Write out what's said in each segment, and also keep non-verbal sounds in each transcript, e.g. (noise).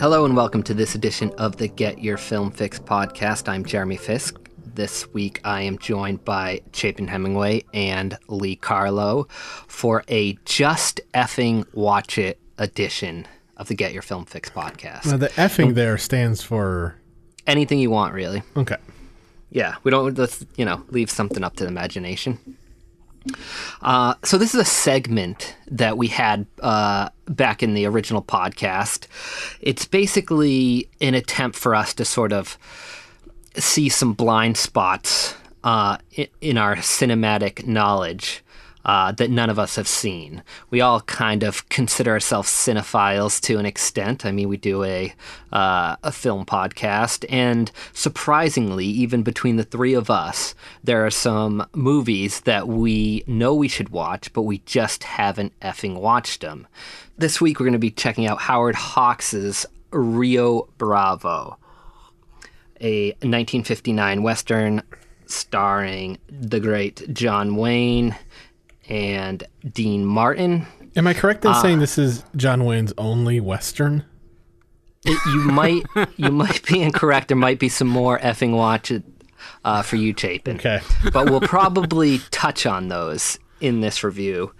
Hello and welcome to this edition of the Get Your Film Fix podcast. I'm Jeremy Fisk. This week I am joined by Chapin Hemingway and Lee Carlo for a just effing watch it edition of the Get Your Film Fix podcast. Now the effing there stands for Anything you want, really. okay. Yeah, we don't let's you know leave something up to the imagination. Uh, so this is a segment that we had uh, back in the original podcast. It's basically an attempt for us to sort of see some blind spots uh, in, in our cinematic knowledge. Uh, that none of us have seen. We all kind of consider ourselves cinephiles to an extent. I mean, we do a uh, a film podcast, and surprisingly, even between the three of us, there are some movies that we know we should watch, but we just haven't effing watched them. This week, we're going to be checking out Howard Hawks's Rio Bravo, a 1959 western starring the great John Wayne and Dean Martin. Am I correct in saying this is John Wayne's only western? It- you (laughs) might you might be incorrect. There might be some more effing watch it uh, for you, Chapin. Okay. but we'll probably touch on those in this review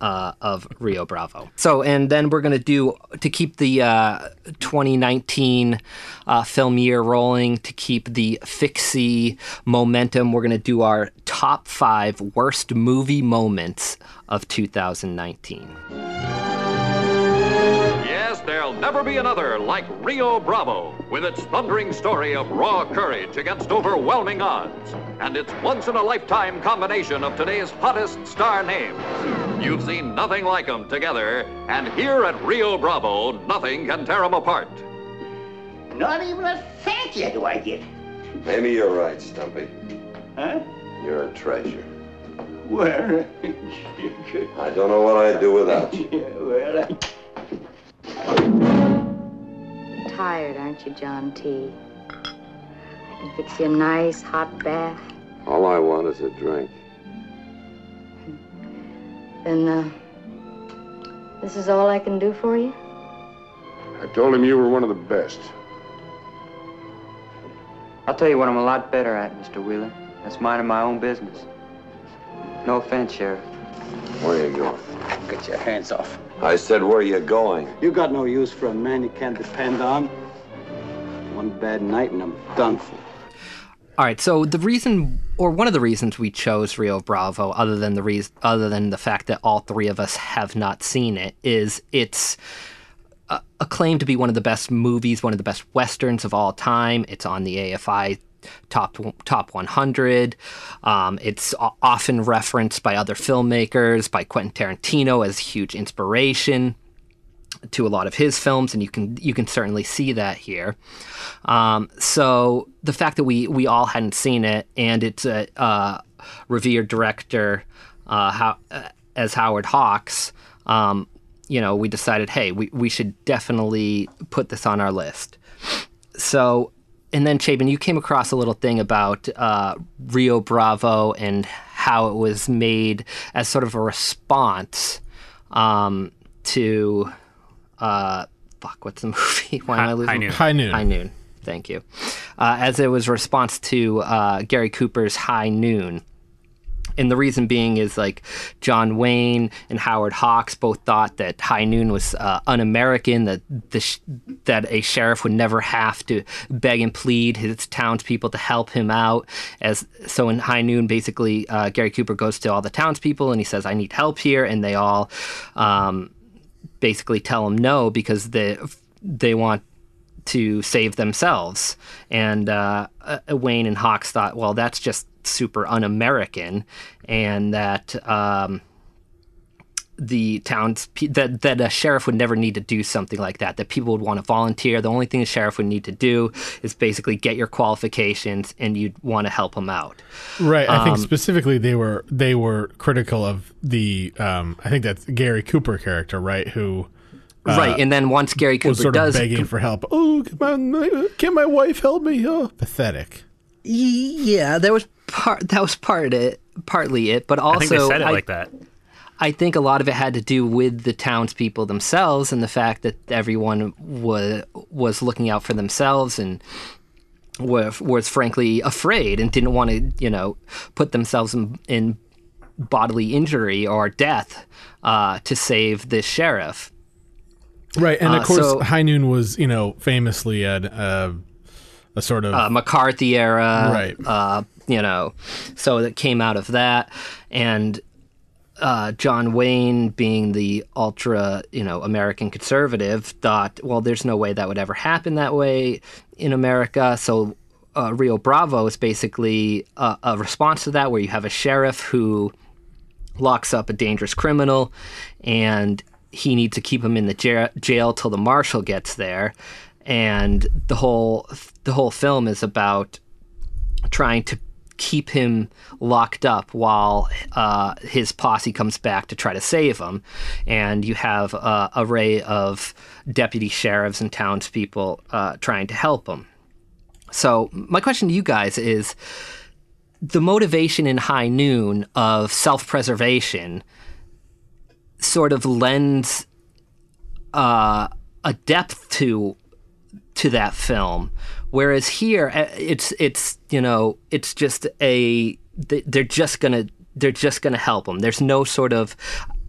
uh, of Rio Bravo. So, and then we're going to do to keep the uh, 2019 uh, film year rolling, to keep the fixie momentum. We're going to do our top five worst movie moments of 2019. Yes, there'll never be another like Rio Bravo, with its thundering story of raw courage against overwhelming odds, and its once in a lifetime combination of today's hottest star names. You've seen nothing like them together, and here at Rio Bravo, nothing can tear them apart. Not even a thank you do I get. Maybe you're right, Stumpy. Huh? You're a treasure. Well, (laughs) I don't know what I'd do without you. well, I... Tired, aren't you, John T? I can fix you a nice hot bath. All I want is a drink. Then, uh, this is all I can do for you? I told him you were one of the best. I'll tell you what I'm a lot better at, Mr. Wheeler. That's minding my own business. No offense, Sheriff. Where are you going? Get your hands off. I said, where are you going? You got no use for a man you can't depend on. One bad night and I'm done for. All right, so the reason, or one of the reasons we chose Rio Bravo, other than the reason, other than the fact that all three of us have not seen it, is it's uh, acclaimed to be one of the best movies, one of the best westerns of all time. It's on the AFI top top 100. Um, it's often referenced by other filmmakers, by Quentin Tarantino as huge inspiration to a lot of his films, and you can you can certainly see that here. Um, so the fact that we we all hadn't seen it, and it's a uh, revered director uh, how, uh, as Howard Hawks, um, you know, we decided, hey, we we should definitely put this on our list. So. And then Chapin, you came across a little thing about uh, Rio Bravo and how it was made as sort of a response um, to uh, fuck, what's the (laughs) movie? Why am I losing? High Noon. High noon. High Noon. Thank you. Uh, as it was a response to uh, Gary Cooper's High Noon. And the reason being is like John Wayne and Howard Hawks both thought that High Noon was uh, un-American, that the sh- that a sheriff would never have to beg and plead his townspeople to help him out. As so in High Noon, basically uh, Gary Cooper goes to all the townspeople and he says, "I need help here," and they all um, basically tell him no because they they want to save themselves. And uh, uh, Wayne and Hawks thought, well, that's just super un-American, and that um, the towns that that a sheriff would never need to do something like that. That people would want to volunteer. The only thing a sheriff would need to do is basically get your qualifications, and you'd want to help them out. Right. I think Um, specifically they were they were critical of the um I think that's Gary Cooper character, right? Who right, and then once Gary Cooper was sort does of begging for help. Oh, can my, my- can my wife help me? Oh, pathetic. Yeah, there was part that was part it, partly it, but also I think they said it I, like that. I think a lot of it had to do with the townspeople themselves and the fact that everyone was was looking out for themselves and was, was frankly afraid and didn't want to, you know, put themselves in, in bodily injury or death uh, to save this sheriff. Right, and of Uh, course, so- High Noon was you know famously a uh, a sort of uh, McCarthy era, Right. Uh, you know, so that came out of that, and uh, John Wayne, being the ultra, you know, American conservative, thought, well, there's no way that would ever happen that way in America. So uh, Rio Bravo is basically a, a response to that, where you have a sheriff who locks up a dangerous criminal, and he needs to keep him in the jail, till the marshal gets there, and the whole the whole film is about trying to keep him locked up while uh, his posse comes back to try to save him. And you have a array of deputy sheriffs and townspeople uh, trying to help him. So, my question to you guys is the motivation in High Noon of self preservation sort of lends uh, a depth to to that film. Whereas here uh, it's it's you know it's just a they- they're just gonna they're just gonna help them there's no sort of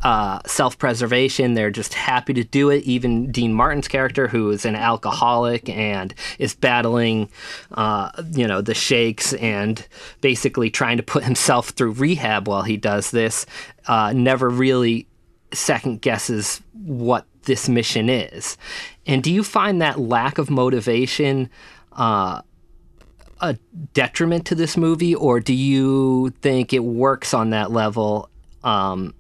uh, self-preservation. They're just happy to do it. Even dean martin's character who is an alcoholic and is battling uh, you know the shakes and basically trying to put himself through rehab while he does this uh, never really second guesses what this mission is. And do you find that lack of motivation uh, a detriment to this movie, or do you think it works on that level, um,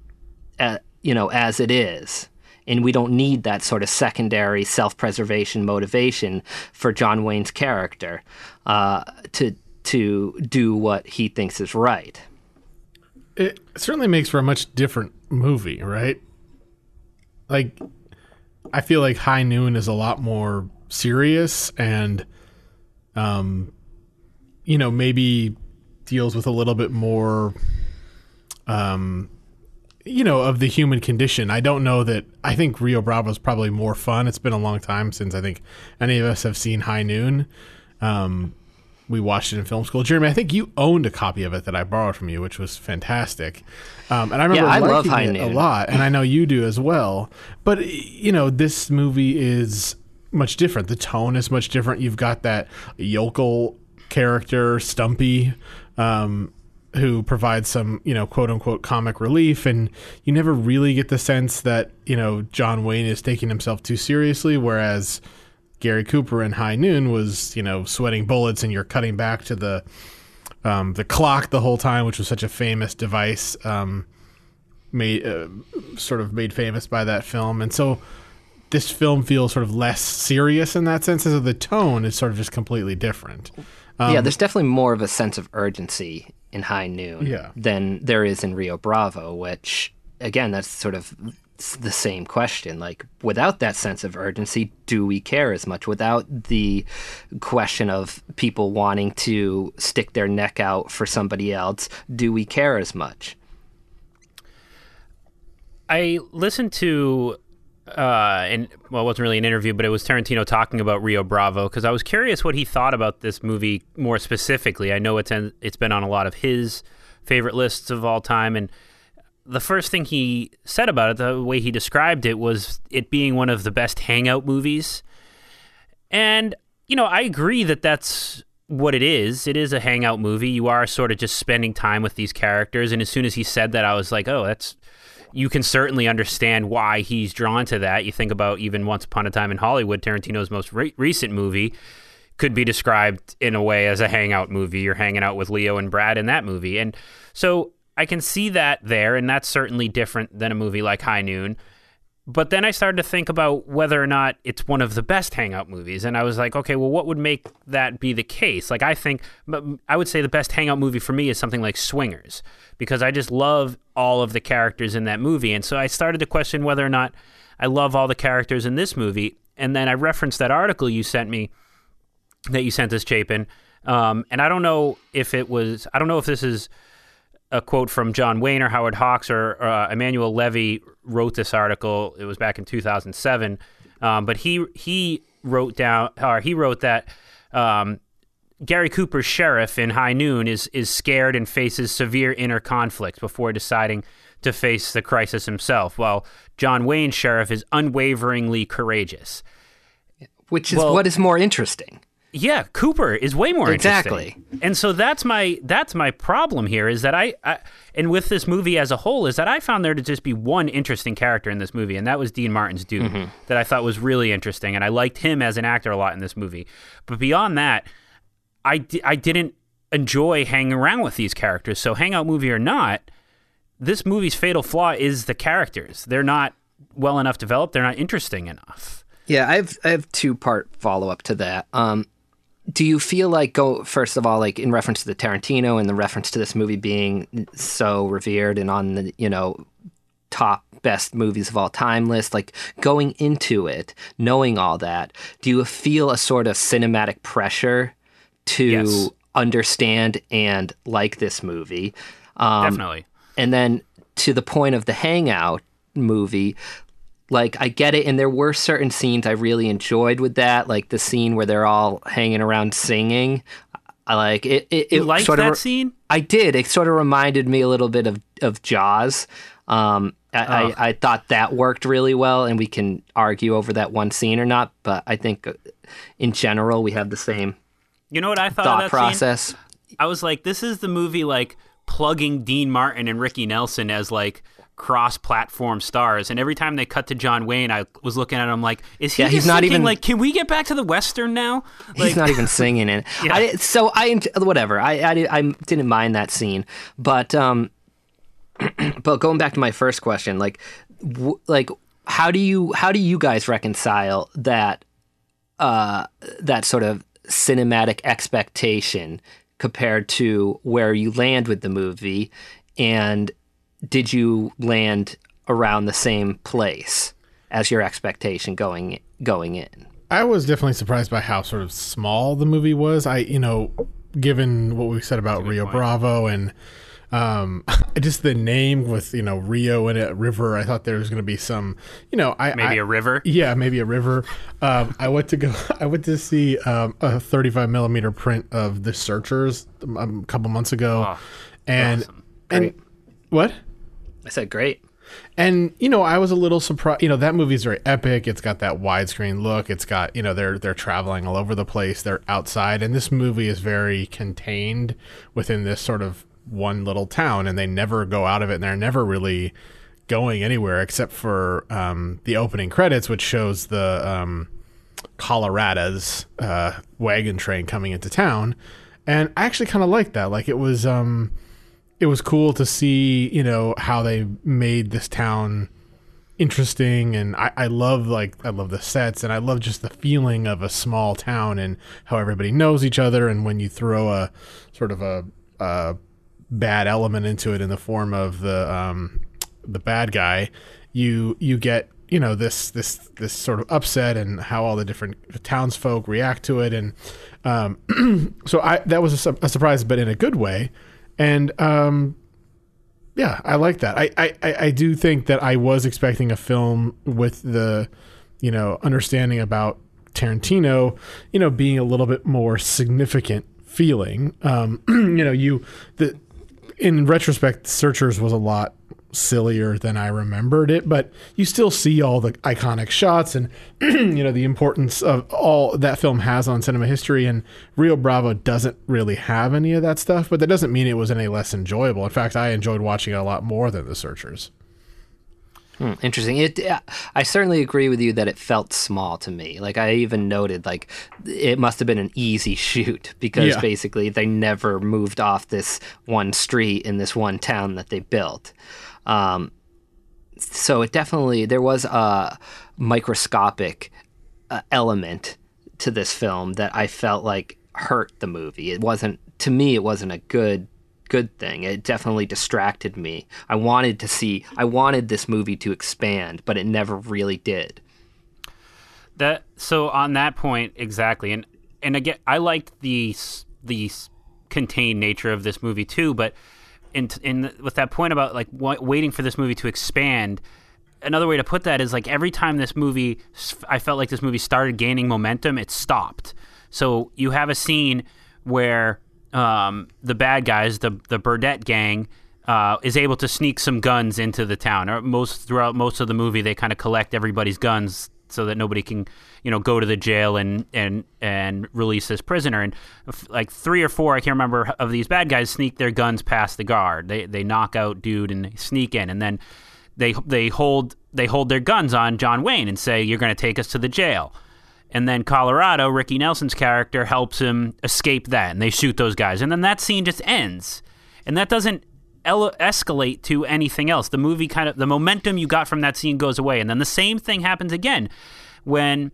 at, you know, as it is? And we don't need that sort of secondary self-preservation motivation for John Wayne's character uh, to to do what he thinks is right. It certainly makes for a much different movie, right? Like, I feel like High Noon is a lot more serious and, um, you know, maybe deals with a little bit more, um, you know, of the human condition. I don't know that. I think Rio Bravo is probably more fun. It's been a long time since I think any of us have seen High Noon. Um, we watched it in film school. Jeremy, I think you owned a copy of it that I borrowed from you, which was fantastic. Um, and I remember Yeah, I love liking High it a lot, and I know you do as well. But you know, this movie is much different. The tone is much different. You've got that yokel character, Stumpy, um, who provides some, you know, quote unquote comic relief, and you never really get the sense that you know John Wayne is taking himself too seriously, whereas. Gary Cooper in High Noon was, you know, sweating bullets, and you're cutting back to the um, the clock the whole time, which was such a famous device, um, made uh, sort of made famous by that film. And so this film feels sort of less serious in that sense, so the tone is sort of just completely different. Um, yeah, there's definitely more of a sense of urgency in High Noon Yeah. than there is in Rio Bravo, which, again, that's sort of the same question. Like, without that sense of urgency, do we care as much? Without the question of people wanting to stick their neck out for somebody else, do we care as much? I listened to, uh, and well, it wasn't really an interview, but it was Tarantino talking about Rio Bravo because I was curious what he thought about this movie more specifically. I know it's en- it's been on a lot of his favorite lists of all time, and the first thing he said about it, the way he described it, was it being one of the best hangout movies. And, you know, I agree that that's what it is. It is a hangout movie. You are sort of just spending time with these characters. And as soon as he said that, I was like, oh, that's. You can certainly understand why he's drawn to that. You think about even Once Upon a Time in Hollywood, Tarantino's most re- recent movie could be described in a way as a hangout movie. You're hanging out with Leo and Brad in that movie. And so I can see that there, and that's certainly different than a movie like High Noon. But then I started to think about whether or not it's one of the best hangout movies. And I was like, okay, well, what would make that be the case? Like, I think, I would say the best hangout movie for me is something like Swingers, because I just love all of the characters in that movie. And so I started to question whether or not I love all the characters in this movie. And then I referenced that article you sent me that you sent us, Chapin. Um, and I don't know if it was, I don't know if this is a quote from John Wayne or Howard Hawks or uh, Emanuel Levy wrote this article. It was back in 2007, um, but he he wrote down or he wrote that. Um, Gary Cooper's sheriff in High Noon is is scared and faces severe inner conflicts before deciding to face the crisis himself, while John Wayne's sheriff is unwaveringly courageous. Which is Well- what is more interesting. Yeah, Cooper is way more interesting. Exactly. And so that's my that's my problem here is that I, I and with this movie as a whole is that I found there to just be one interesting character in this movie and that was Dean Martin's dude that I thought was really interesting and I liked him as an actor a lot in this movie. But beyond that, I di- I didn't enjoy hanging around with these characters. So hangout movie or not, this movie's fatal flaw is the characters. They're not well enough developed, they're not interesting enough. Yeah, I have I have two part follow up to that. Um, do you feel like go first of all, like in reference to the Tarantino and the reference to this movie being so revered and on the you know top best movies of all time list, like going into it, knowing all that, do you feel a sort of cinematic pressure to Yes. understand and like this movie? Um, Definitely. and then to the point of the hangout movie like i get it and there were certain scenes i really enjoyed with that like the scene where they're all hanging around singing i like it it, You it liked that of scene? i did it sort of reminded me a little bit of of jaws um I, Oh. I, I thought that worked really well and we can argue over that one scene or not but i think uh, in general we have the same You know what I thought thought of that scene? process I was like, this is the movie like plugging Dean Martin and Ricky Nelson as like cross-platform stars, and every time they cut to John Wayne, I was looking at him like, is he Yeah, he's not thinking, even- like, can we get back to the western now? Like, he's not even (laughs) singing it. Yeah. I, so I whatever. I, I I didn't mind that scene, but um, (clears throat) but going back to my first question, like w- like how do you how do you guys reconcile that uh that sort of cinematic expectation compared to where you land with the movie, and did you land around the same place as your expectation going going in? I was definitely surprised by how sort of small the movie was. I, you know, given what we said about Rio Bravo and um, (laughs) just the name with you know Rio in it, river. I thought there was going to be some, you know, I maybe I- a river. Yeah, maybe a river. Um, I went to go. (laughs) I went to see um, a 35 millimeter print of The Searchers um, a couple months ago, Oh, and awesome. and what? I said great. And you know, I was a little surprised. You know, that movie's very epic. It's got that widescreen look. It's got you know they're they're traveling all over the place. They're outside, and this movie is very contained within this sort of one little town, and they never go out of it. And they're never really going anywhere except for um, the opening credits, which shows the um, Colorado's uh, wagon train coming into town. And I actually kind of liked that. Like it was. Um, it was cool to see, you know, how they made this town interesting. And I, I love like I love the sets and I love just the feeling of a small town and how everybody knows each other. And when you throw a sort of a, a bad element into it in the form of the um, the bad guy, you you get you know this this this sort of upset and how all the different townsfolk react to it. And um, (clears throat) so I that was a, su- a surprise but in a good way and um, yeah, I like that. I, I, I do think that I was expecting a film with the, you know, understanding about Tarantino, you know, being a little bit more significant feeling. Um, (clears throat) you know, you the in retrospect, Searchers was a lot sillier than I remembered it, but you still see all the iconic shots and (clears throat) you know the importance of all that film has on cinema history. And Rio Bravo doesn't really have any of that stuff, but that doesn't mean it was any less enjoyable. In fact, I enjoyed watching it a lot more than The Searchers. Hmm, interesting. It. I certainly agree with you that it felt small to me. Like I even noted, like it must have been an easy (laughs) shoot because Yeah. basically they never moved off this one street in this one town that they built. Um, so it definitely there was a microscopic uh, element to this film that I felt like hurt the movie. It wasn't to me. It wasn't a good good thing. It definitely distracted me. I wanted to see. I wanted this movie to expand, but it never really did. That so on that point exactly, and and again, I liked the the contained nature of this movie too. But in in with that point about like wa- waiting for this movie to expand. Another way to put that is like every time this movie, I felt like this movie started gaining momentum, it stopped. So you have a scene where um, the bad guys, the the Burdett gang, uh, is able to sneak some guns into the town. Or most throughout most of the movie, they kind of collect everybody's guns so that nobody can, you know, go to the jail and and and release this prisoner. And like three or four, I can't remember, of these bad guys sneak their guns past the guard. They they knock out dude and sneak in, and then they they hold they hold their guns on John Wayne and say, "You're going to take us to the jail." And then Colorado, Ricky Nelson's character helps him escape that, and they shoot those guys. And then that scene just ends, and that doesn't ele- escalate to anything else. The movie kind of the momentum you got from that scene goes away, and then the same thing happens again when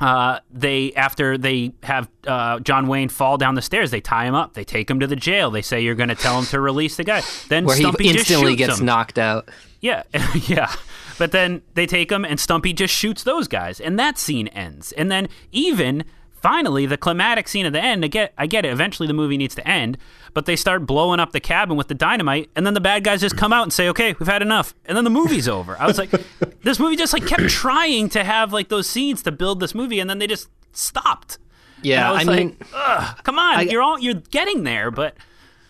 uh, they after they have uh, John Wayne fall down the stairs, they tie him up, they take him to the jail. They say you're going to tell him to release the guy. Then Where Stumpy he instantly gets him. knocked out. Yeah, (laughs) yeah. But then they take him, and Stumpy just shoots those guys, and that scene ends. And then even finally, the climatic scene at the end. I get, I get it. Eventually, the movie needs to end, but they start blowing up the cabin with the dynamite, and then the bad guys just come out and say, "Okay, we've had enough," and then the movie's (laughs) over. I was like, this movie just like kept trying to have like those scenes to build this movie, and then they just stopped. Yeah, And I was I like, mean- Ugh, come on, I- you're all you're getting there, but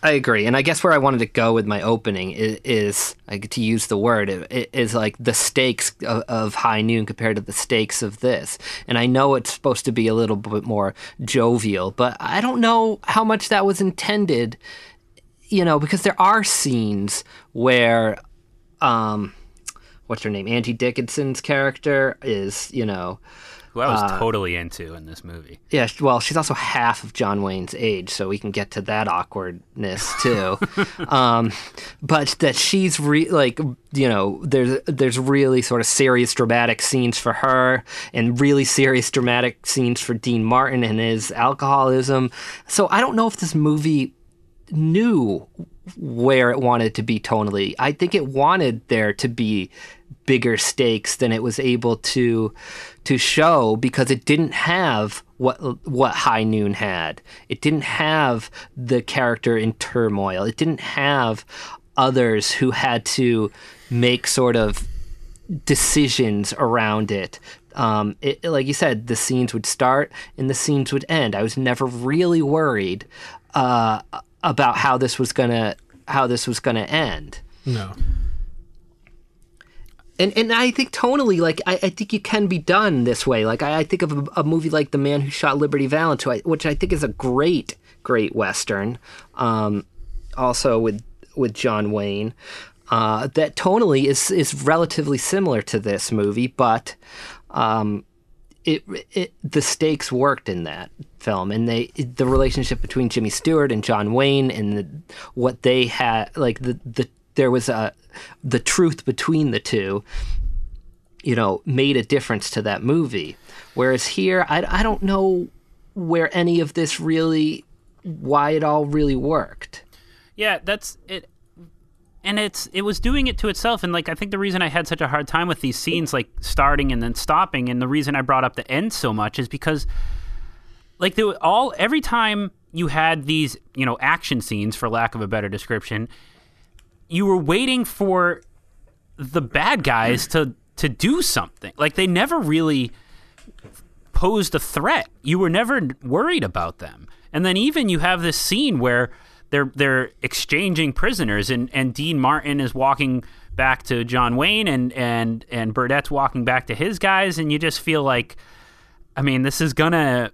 I agree, and I guess where I wanted to go with my opening is, is like to use the word is like the stakes of, of High Noon compared to the stakes of this. And I know it's supposed to be a little bit more jovial, but I don't know how much that was intended. You know, because there are scenes where, um, what's her name, Angie Dickinson's character is, you know, who I was Uh, totally into in this movie. yeah, well, she's also half of John Wayne's age, so we can get to that awkwardness too. (laughs) um, but that she's re- like, you know, there's there's really sort of serious dramatic scenes for her, and really serious dramatic scenes for Dean Martin and his alcoholism. So I don't know if this movie knew where it wanted to be tonally. I think it wanted there to be bigger stakes than it was able to to show because it didn't have what what High Noon had. It didn't have the character in turmoil. It didn't have others who had to make sort of decisions around it. Um, it, like you said, the scenes would start and the scenes would end. I was never really worried uh, about how this was gonna how this was gonna end. No. And and I think tonally, like I, I think you can be done this way. Like I, I think of a, a movie like The Man Who Shot Liberty Valance, which I think is a great, great western. Um, also with with John Wayne, uh, that tonally is is relatively similar to this movie, but um, it, it the stakes worked in that film, and they the relationship between Jimmy Stewart and John Wayne, and the, what they had, like the the there was a the truth between the two, you know, made a difference to that movie. Whereas here, I I don't know where any of this really, why it all really worked. Yeah, that's it. And it's it was doing it to itself, and like I think the reason I had such a hard time with these scenes, like starting and then stopping, and the reason I brought up the end so much is because, like, they were all every time you had these, you know, action scenes, for lack of a better description, you were waiting for the bad guys to to do something. Like they never really posed a threat. You were never worried about them. And then even you have this scene where they're they're exchanging prisoners and, and Dean Martin is walking back to John Wayne and, and and Burdett's walking back to his guys and you just feel like I mean this is gonna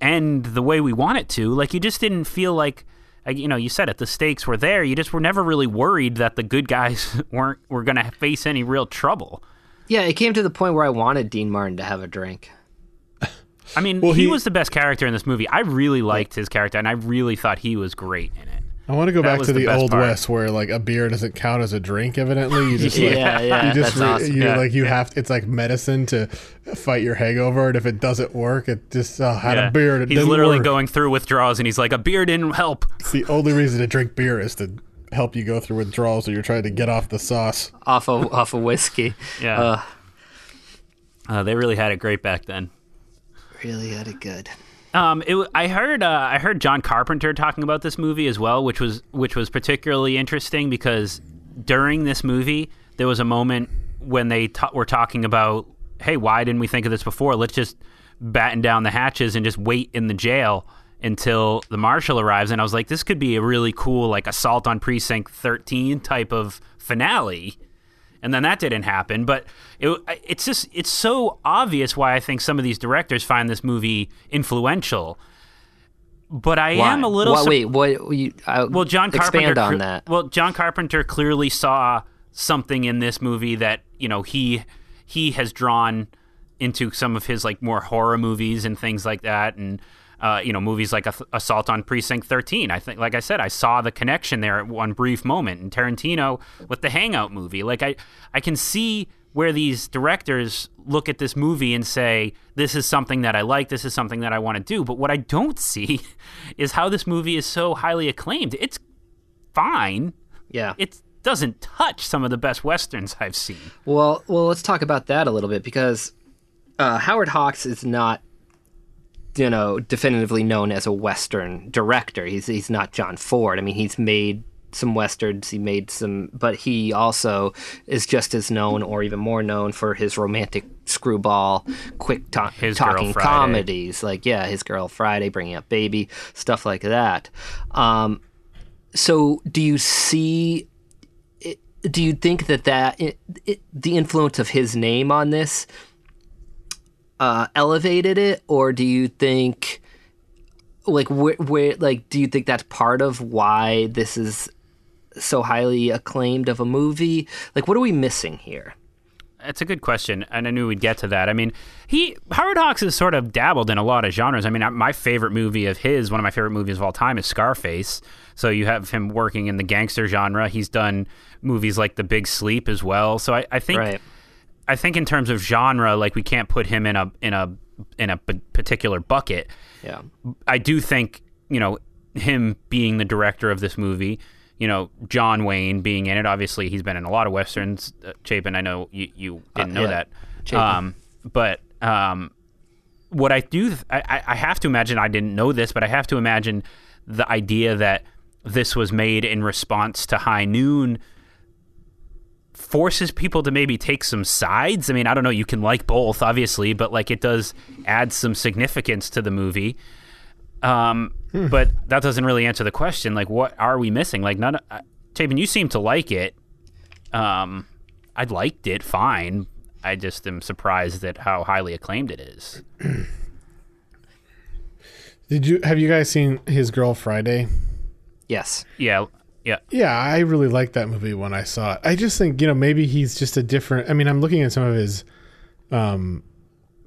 end the way we want it to. Like you just didn't feel like like, Uh, you know, you said it. The stakes were there. You just were never really worried that the good guys (laughs) weren't were going to face any real trouble. Yeah, it came to the point where I wanted Dean Martin to have a drink. I mean, Well, he, he- was the best character in this movie. I really liked his character, and I really thought he was great in it. I want to go That back to the the, old part. west where like a beer doesn't count as a drink. Evidently, you just (laughs) like, Yeah, yeah, you just that's awesome. you Yeah. like you have to, it's like medicine to fight your hangover, and if it doesn't work, it just uh, had a beer. It he's literally work. going through withdrawals, and he's like, "A beer didn't help." It's The only reason to drink beer is to help you go through withdrawals, or you're trying to get off the sauce. off of off of whiskey. (laughs) Yeah. Uh, Uh, they really had it great back then. really had it good. Um, it, I heard uh, I heard John Carpenter talking about this movie as well, which was which was particularly interesting because during this movie there was a moment when they were talking about, hey, why didn't we think of this before? Let's just batten down the hatches and just wait in the jail until the marshal arrives. And I was like, this could be a really cool like assault on precinct thirteen type of finale and then that didn't happen. But it, it's just it's so obvious why I think some of these directors find this movie influential. But I Why? am a little Why- sup- wait, what? You, uh, well, John Carpenter expand on that. Well, John Carpenter clearly saw something in this movie that you know he he has drawn into some of his like more horror movies and things like that, and uh, you know movies like Assault on Precinct Thirteen. I think, like I said, I saw the connection there at one brief moment. And Tarantino with the Hangout movie, like I I can see where these directors look at this movie and say, this is something that I like, this is something that I want to do. But what I don't see (laughs) is how this movie is so highly acclaimed. It's fine. Yeah. It doesn't touch some of the best westerns I've seen. Well, well, let's talk about that a little bit because uh, Howard Hawks is not, you know, definitively known as a Western director. He's he's not John Ford. I mean, he's made some westerns. He made some, but he also is just as known, or even more known, for his romantic screwball, quick talking comedies, like yeah, his girl Friday, bringing up baby, stuff like that. Um, so, do you see? do you think that that it, it, the influence of his name on this uh, elevated it, or do you think like where, where like do you think that's part of why this is so highly acclaimed of a movie? Like, what are we missing here? That's a good question, and I knew we'd get to that. I mean, he Howard Hawks has sort of dabbled in a lot of genres. I mean, my favorite movie of his, one of my favorite movies of all time, is Scarface. So you have him working in the gangster genre. He's done movies like The Big Sleep as well. So I, I think, Right. I think in terms of genre, like we can't put him in a in a in a p- particular bucket. Yeah. I do think you know him being the director of this movie. You know, John Wayne being in it. Obviously, he's been in a lot of westerns. Uh, Chapin, I know you, you didn't know yeah. that. Um, but um, what I do, I, I- I have to imagine. I didn't know this, but I have to imagine the idea that this was made in response to High Noon forces people to maybe take some sides. I mean, I don't know. You can like both, obviously, but like it does add some significance to the movie. Um, but that doesn't really answer the question. Like, what are we missing? Like, none. Uh, Chapin, you seem to like it. Um, I liked it fine. I just am surprised at how highly acclaimed it is. Did you have you guys seen his girl Friday? Yes. Yeah, yeah. Yeah, I really liked that movie when I saw it. I just think, you know, maybe he's just a different I mean, I'm looking at some of his um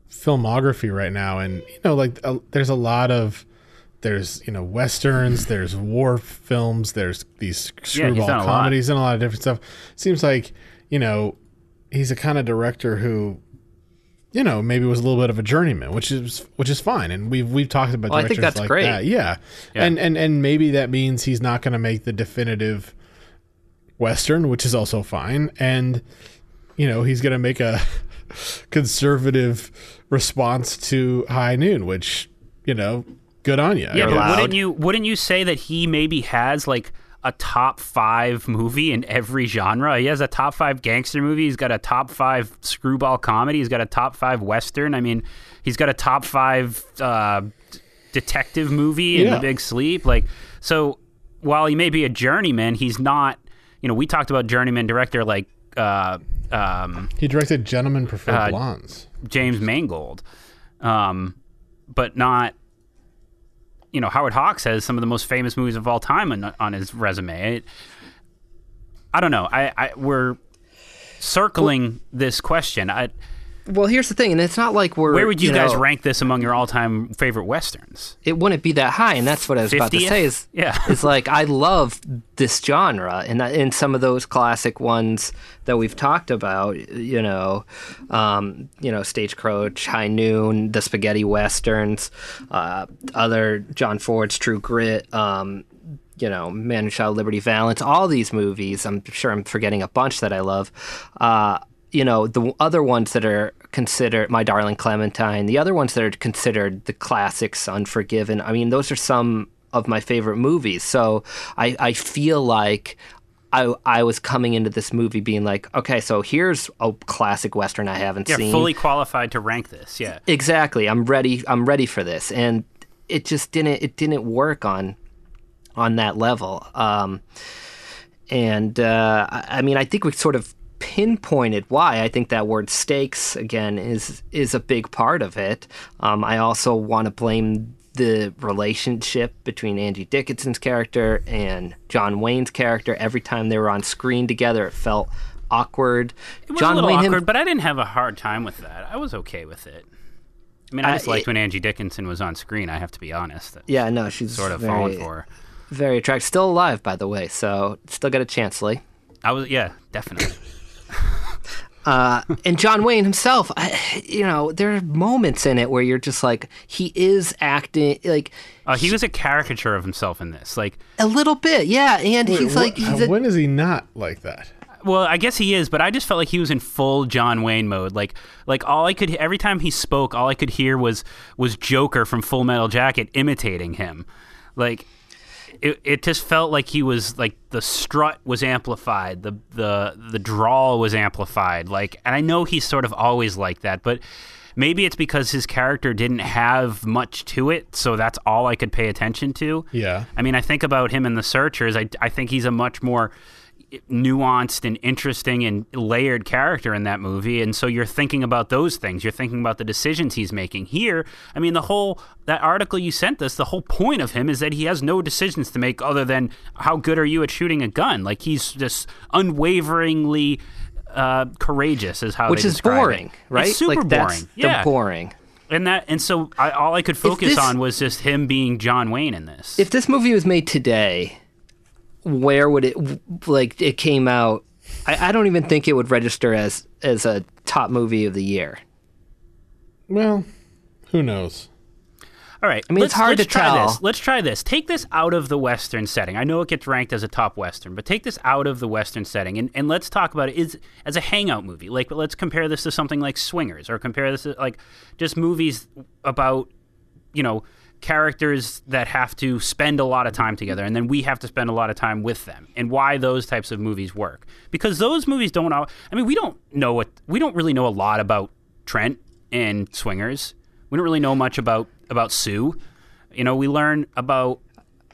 filmography right now and you know, like uh, there's a lot of there's, you know, westerns, there's war films, there's these screwball a comedies and a lot of different stuff. Seems like, you know, he's a kind of director who you know, maybe was a little bit of a journeyman, which is which is fine, and we've we've talked about Well, I think directors that's like great. that. Yeah. and and and maybe that means he's not going to make the definitive western, which is also fine, and you know he's going to make a (laughs) conservative response to High Noon, which you know, good on you. Yeah, but wouldn't you wouldn't you say that he maybe has like a top five movie in every genre? He has a top five gangster movie. He's got a top five screwball comedy. He's got a top five western. I mean, he's got a top five uh, detective movie in Yeah. The Big Sleep. Like, so while he may be a journeyman, he's not. You know, we talked about journeyman director like uh, um, He directed Gentlemen Prefer Uh, Blondes. James Mangold, um, but not. You know, Howard Hawks has some of the most famous movies of all time on, on his resume. I don't know. I, I we're circling this question. I, Well, here's the thing, and it's not like we're. where would you, guys know, rank this among your all-time favorite westerns? It wouldn't be that high, and that's what I was about to say. Is Yeah. is like I love this genre, and in some of those classic ones that we've talked about, you know, um, you know, Stagecoach, High Noon, the spaghetti westerns, uh, other John Ford's True Grit. Um, you know, Man Who Shot Liberty Valance, all these movies. I'm sure I'm forgetting a bunch that I love. Uh, you know the other ones that are considered my darling clementine the other ones that are considered the classics unforgiven i mean those are some of my favorite movies so i i feel like I, I was coming into this movie being like, okay, so here's a classic western I haven't You're seen. fully qualified to rank this. Yeah. Exactly. I'm ready. I'm ready for this, and it just didn't. It didn't work on on that level. Um, and uh, I I mean, I think we sort of pinpointed why. I think that word stakes again is is a big part of it. Um, I also want to blame the relationship between Angie Dickinson's character and John Wayne's character. Every time they were on screen together, it felt awkward. It was John a little Wayne awkward, him- but I didn't have a hard time with that. I was okay with it. I mean, I Uh, just liked it- when Angie Dickinson was on screen. I have to be honest. yeah, no, she's sort of very, falling for her. Very attractive. Still alive, by the way. So still got a chance, Lee. I was, yeah, definitely. Uh, and John Wayne himself, I, you know, there are moments in it where you're just like, he is acting like Uh, he was a caricature of himself in this. Like, a little bit, yeah. And Wait, he's what- like, he's a, when is he not like that? well, I guess he is, but I just felt like he was in full John Wayne mode. Like, like all I could every time he spoke, all I could hear was was Joker from Full Metal Jacket imitating him. Like, it, it just felt like he was like the strut was amplified, the the the drawl was amplified. Like, and I know he's sort of always like that, but maybe it's because his character didn't have much to it, so that's all I could pay attention to. Yeah. I mean, I think about him in The Searchers. I, I think he's a much more nuanced and interesting and layered character in that movie. And so you're thinking about those things. You're thinking about the decisions he's making. Here, I mean, the whole, that article you sent us, the whole point of him is that he has no decisions to make other than how good are you at shooting a gun? Like he's just unwaveringly uh, courageous, is how which is boring, it. right? It's super like that's boring. Yeah. boring. And that, and so I, all I could focus this- on was just him being John Wayne in this. If this movie was made today, where would it like it came out? I, I don't even think it would register as as a top movie of the year. Well, who knows? All right. I mean, it's let's- hard let's to try tell. This. Let's try this. Take this out of the Western setting. I know it gets ranked as a top Western, but take this out of the Western setting and, and let's talk about it is as a hangout movie. Like, let's compare this to something like Swingers or compare this to like just movies about, you know, characters that have to spend a lot of time together and then we have to spend a lot of time with them and why those types of movies work. Because those movies don't, al- I mean, we don't know what, we don't really know a lot about Trent and Swingers. We don't really know much about about Sue. You know, we learn about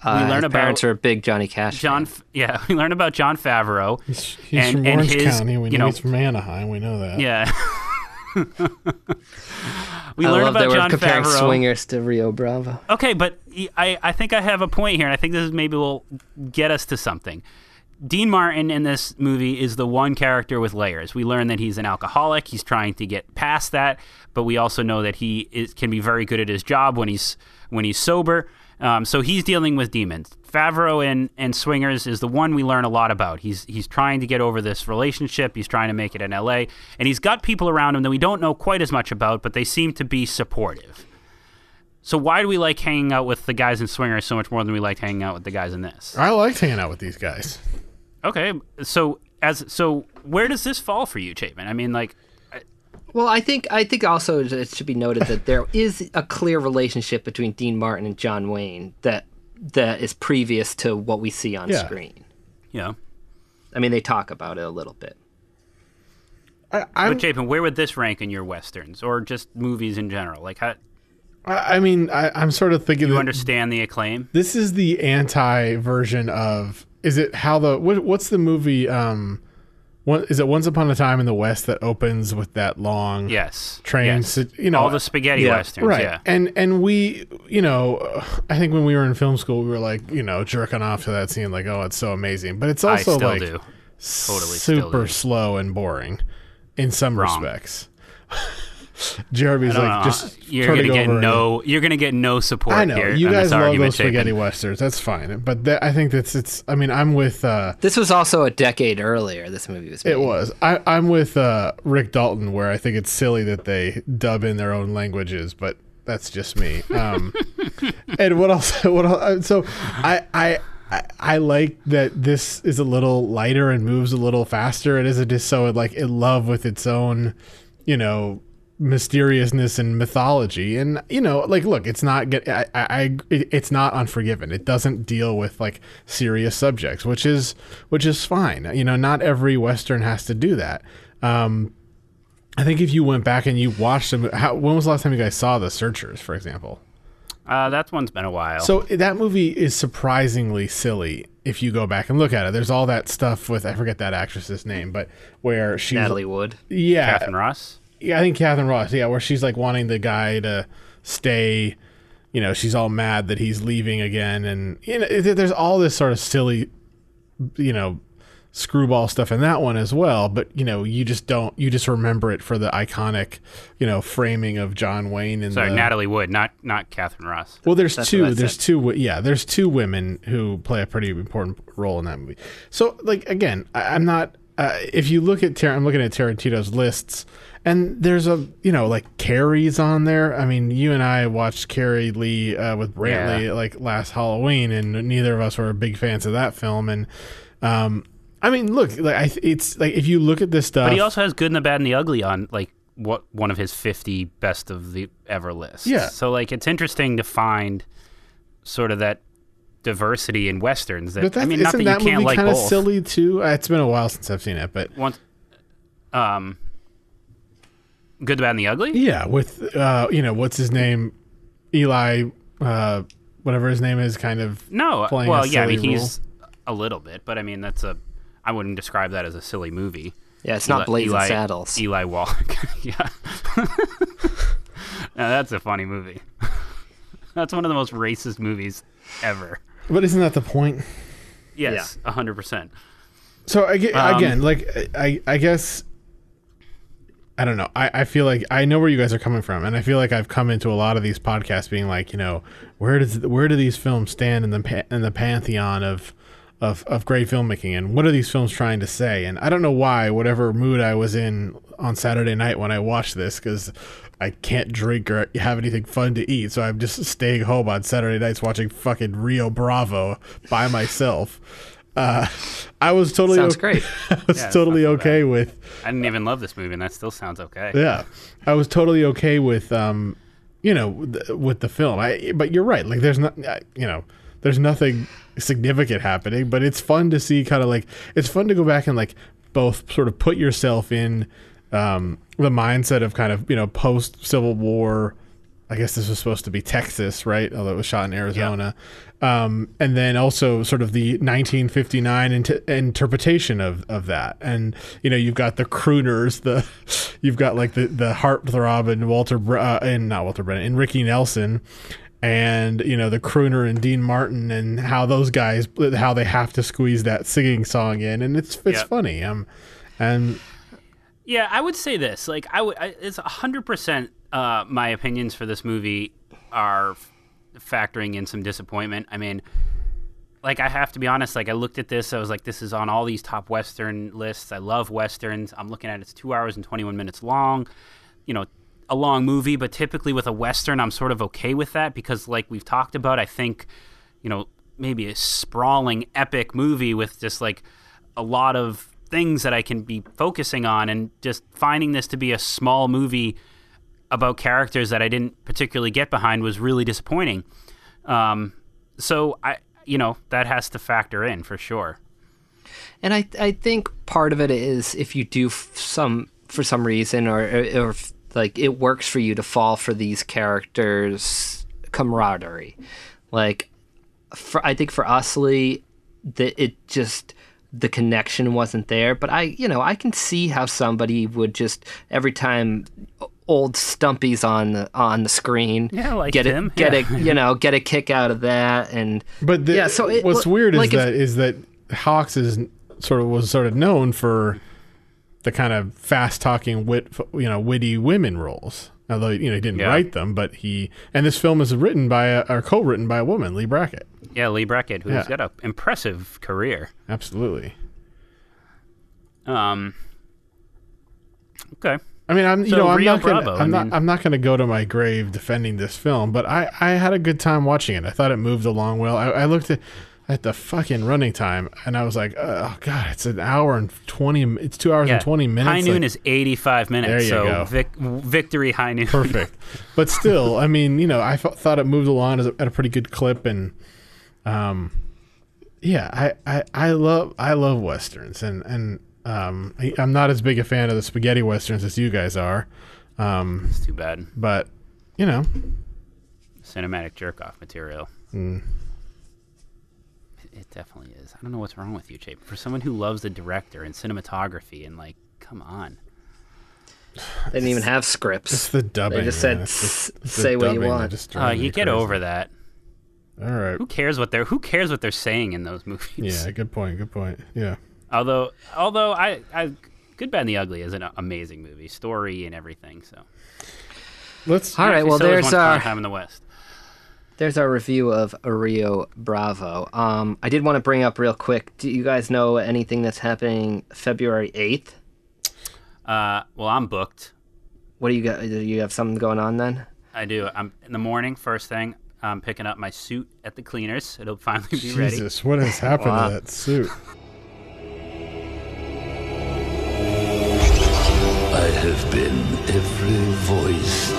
we Uh, learn his about parents are a big Johnny Cash. John. fan. Yeah, (laughs) we learn about Jon Favreau. He's and, from and Orange his, County. We you know, know, he's from Anaheim. We know that. yeah. (laughs) we I learn love about John comparing Favreau. swingers to Rio Bravo. Okay, but I, I think I have a point here, and I think this is maybe will get us to something. Dean Martin in this movie is the one character with layers. We learn that he's an alcoholic. He's trying to get past that, but we also know that he is, can be very good at his job when he's when he's sober. Um, so he's dealing with demons. Favreau and, and Swingers is the one we learn a lot about. He's he's trying to get over this relationship. He's trying to make it in L.A. and he's got people around him that we don't know quite as much about, but they seem to be supportive. So why do we like hanging out with the guys in Swingers so much more than we like hanging out with the guys in this? I liked hanging out with these guys. Okay, so as so where does this fall for you, Chapin? I mean, like, Well, I think I think also it should be noted that there is a clear relationship between Dean Martin and John Wayne that that is previous to what we see on Yeah. screen. Yeah. I mean, they talk about it a little bit. I, I'm, but Chapin, where would this rank in your westerns or just movies in general? Like, how I I mean, I, I'm sort of thinking you that understand the acclaim? this is the anti version of. Is it how the what, what's the movie? Um, what is it? Once Upon a Time in the West that opens with that long Yes, train. yes. sit- you know, all the spaghetti Yeah, westerns. right? Yeah, And and we, you know, uh, I think when we were in film school, we were like, you know, jerking off to that scene, like, oh, it's so amazing. But it's I also still like do. Totally still super do. slow and boring in some Wrong. respects. (laughs) Jeremy's like know. just you're gonna get over and- no. You're gonna get no support. I know here you guys love argument, those spaghetti Chapin. westerns. That's fine, but that, I think that's it's. I mean, I'm with. uh This was also a decade earlier. This movie was. Made. It was. I, I'm with uh Rick Dalton, where I think it's silly that they dub in their own languages, but that's just me. Um, (laughs) and what else? What else? uh, So I I I, I like that this is a little lighter and moves a little faster. It isn't just so like in love with its own, you know, mysteriousness and mythology. And you know, like, look, it's not get. I, I, it's not Unforgiven. It doesn't deal with like serious subjects, which is which is fine. You know, not every western has to do that. Um, I think if you went back and you watched them, how, when was the last time you guys saw The Searchers, for example? Uh, that one's been a while. So that movie is surprisingly silly if you go back and look at it. There's all that stuff with I forget that actress's name, but where she Natalie Wood. yeah, Katharine Ross. Yeah, I think Katharine Ross, yeah, where she's like wanting the guy to stay. You know, she's all mad that he's leaving again, and you know, there's all this sort of silly, you know, screwball stuff in that one as well. But you know, you just don't, you just remember it for the iconic, you know, framing of John Wayne and Sorry, the, Natalie Wood, not not Katharine Ross. well, there's That's two. There's said. two. Yeah, there's two women who play a pretty important role in that movie. So, like again, I, I'm not. Uh, if you look at, Tar- I'm looking at Tarantino's lists, and there's a, you know, like Carrie's on there. I mean, you and I watched Carrie Lee uh, with Brantley Yeah. like last Halloween, and neither of us were big fans of that film. And, um, I mean, look, like I, it's like if you look at this stuff, But he also has Good and the Bad and the Ugly on like what one of his 50 best of the ever lists. Yeah. So like it's interesting to find sort of that diversity in westerns that but that, I mean not isn't that that you can't movie like kind of silly too? Uh, It's been a while since I've seen it, but Once um Good, the Bad and the Ugly? Yeah, with uh, you know what's his name, Eli, uh, whatever his name is, kind of No, uh, playing well, a yeah, I silly mean he's a little bit, but I mean that's a I wouldn't describe that as a silly movie. Yeah, it's not Blazing Eli, Saddles. Eli Wallach. (laughs) yeah. (laughs) now that's a funny movie. (laughs) that's one of the most racist movies ever. But isn't that the point? Yes, a hundred percent. So I get, Um, again, like I, I guess, I don't know. I, I feel like I know where you guys are coming from, and I feel like I've come into a lot of these podcasts being like, you know, where does where do these films stand in the in the pantheon of of of great filmmaking, and what are these films trying to say? And I don't know why, whatever mood I was in on Saturday night when I watched this, because. I can't drink or have anything fun to eat, so I'm just staying home on Saturday nights watching fucking Rio Bravo by myself. Uh, I was totally Sounds o- great. (laughs) I was Yeah, totally okay with I didn't even love this movie, and that still sounds okay. yeah. I was totally okay with um, you know, th- with the film. I but you're right. Like there's not uh, you know, there's nothing significant happening, but it's fun to see kind of like it's fun to go back and like both sort of put yourself in um the mindset of kind of, you know, post Civil War I guess this was supposed to be Texas, right? Although it was shot in Arizona. Um, and then also sort of the 1959 int- interpretation of, of that. And, you know, you've got the crooners, the, (laughs) you've got like the, the heartthrob and Walter, Bre- uh, and not Walter Brennan, and Ricky Nelson. And, you know, the crooner and Dean Martin and how those guys, how they have to squeeze that singing song in. And it's, it's Yep. funny. Um, and Yeah, I would say this. Like, I would. It's hundred percent. Uh, my opinions for this movie are f- factoring in some disappointment. I mean, like, I have to be honest. Like, I looked at this. I was like, this is on all these top Western lists. I love westerns. I'm looking at it, it's two hours and twenty one minutes long. You know, a long movie, but typically with a western, I'm sort of okay with that because, like we've talked about, I think, you know, maybe a sprawling epic movie with just like a lot of things that I can be focusing on, and just finding this to be a small movie about characters that I didn't particularly get behind was really disappointing. Um, so I, you know, that has to factor in for sure. And I I think part of it is if you do some for some reason or or like it works for you to fall for these characters camaraderie. Like for I think for Usley that it just the connection wasn't there, but I you know, I can see how somebody would just every time old Stumpy's on the on the screen Yeah, like get him, it get yeah. a you know, get a kick out of that and But the, yeah, so it, what's well, weird like is if- that is that Hawks is sort of was sort of known for the kind of fast talking wit you know witty women roles. Although you know he didn't Yeah. write them, but he and this film is written by a, or co-written by a woman, Leigh Brackett. Yeah, Leigh Brackett, who's Yeah. got an impressive career. Absolutely. Um, okay. I mean, I'm you So know I'm Rio not gonna, Bravo, I'm I not I'm not going to go to my grave defending this film, but I I had a good time watching it. I thought it moved along well. I, I looked at at the fucking running time, and I was like, oh god, it's an hour and twenty. It's two hours Yeah. and twenty minutes. High noon like- is 85 minutes. There you so go. Vic, victory high noon. perfect. (laughs) but still, I mean, you know, I thought it moved along at a pretty good clip, and um, yeah, I, I, I love I love westerns, and and um, I, I'm not as big a fan of the spaghetti westerns as you guys are, um, It's too bad. but you know, Cinematic jerk off material. Mm. It- It definitely is. I don't know what's wrong with you, Chapin. For someone who loves the director and cinematography and like, come on. They didn't even have scripts. it's the dubbing. They just said, It's "S- the- it's say what you dubbing that want." Uh, you me get crazy. over that. All right. Who cares what they're Who cares what they're saying in those (laughs) movies? Yeah, good point. Good point. Yeah. Although, although I, I, Good, Bad, and the Ugly is an amazing movie, story and everything. So, Let's. All right, Actually, well, so there's Once Upon a our time in the West. there's our review of Rio Bravo. Um, I did want to bring up real quick. Do you guys know anything that's happening February eighth? Uh, well, I'm booked. What do you got? Do you have something going on then? I do. I'm in the morning. First thing, I'm picking up my suit at the cleaners. It'll finally be ready. Jesus, what has (laughs) happened Wow. to that suit? I have been every voice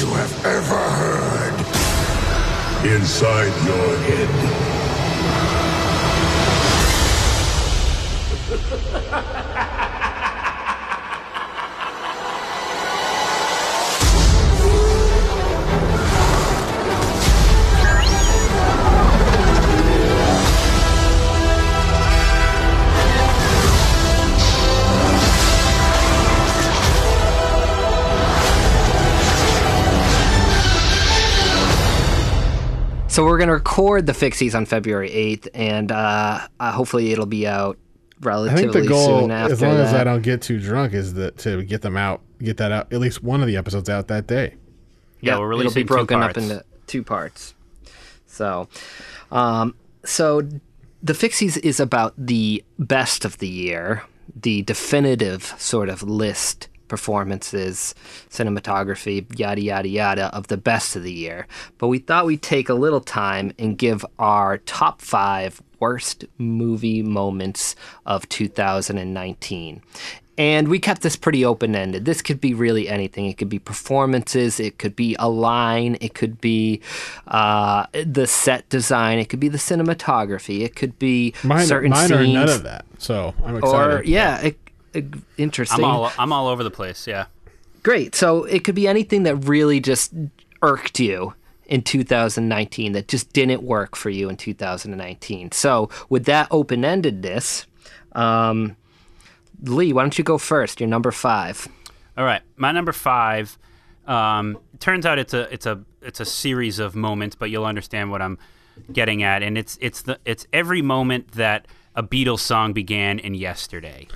You have ever heard inside your head. (laughs) So we're gonna record the Fixies on February eighth, and uh, uh, hopefully it'll be out I relatively think the goal, soon after as long that. as I don't get too drunk, is that to get them out, get that out, at least one of the episodes out that day. Yeah, Yep, we're it'll releasing be two broken up into two parts. So, um, so the Fixies is about the best of the year, the definitive sort of list performances, cinematography, yada yada yada of the best of the year. But we thought we'd take a little time and give our top five worst movie moments of 2019. And we kept this pretty open ended. This could be really anything. It could be performances, it could be a line, it could be uh, the set design, it could be the cinematography, it could be Mine, certain mine scenes. are none of that. So I'm excited. Or, yeah, it, interesting. I'm all I'm all over the place. Yeah. Great. So it could be anything that really just irked you in 2019 that just didn't work for you in 2019. So with that open endedness, um, Lee, why don't you go first? You're number five. All right, my number five. Um, turns out it's a it's a it's a series of moments, but you'll understand what I'm getting at, and it's it's the it's every moment that a Beatles song began in yesterday,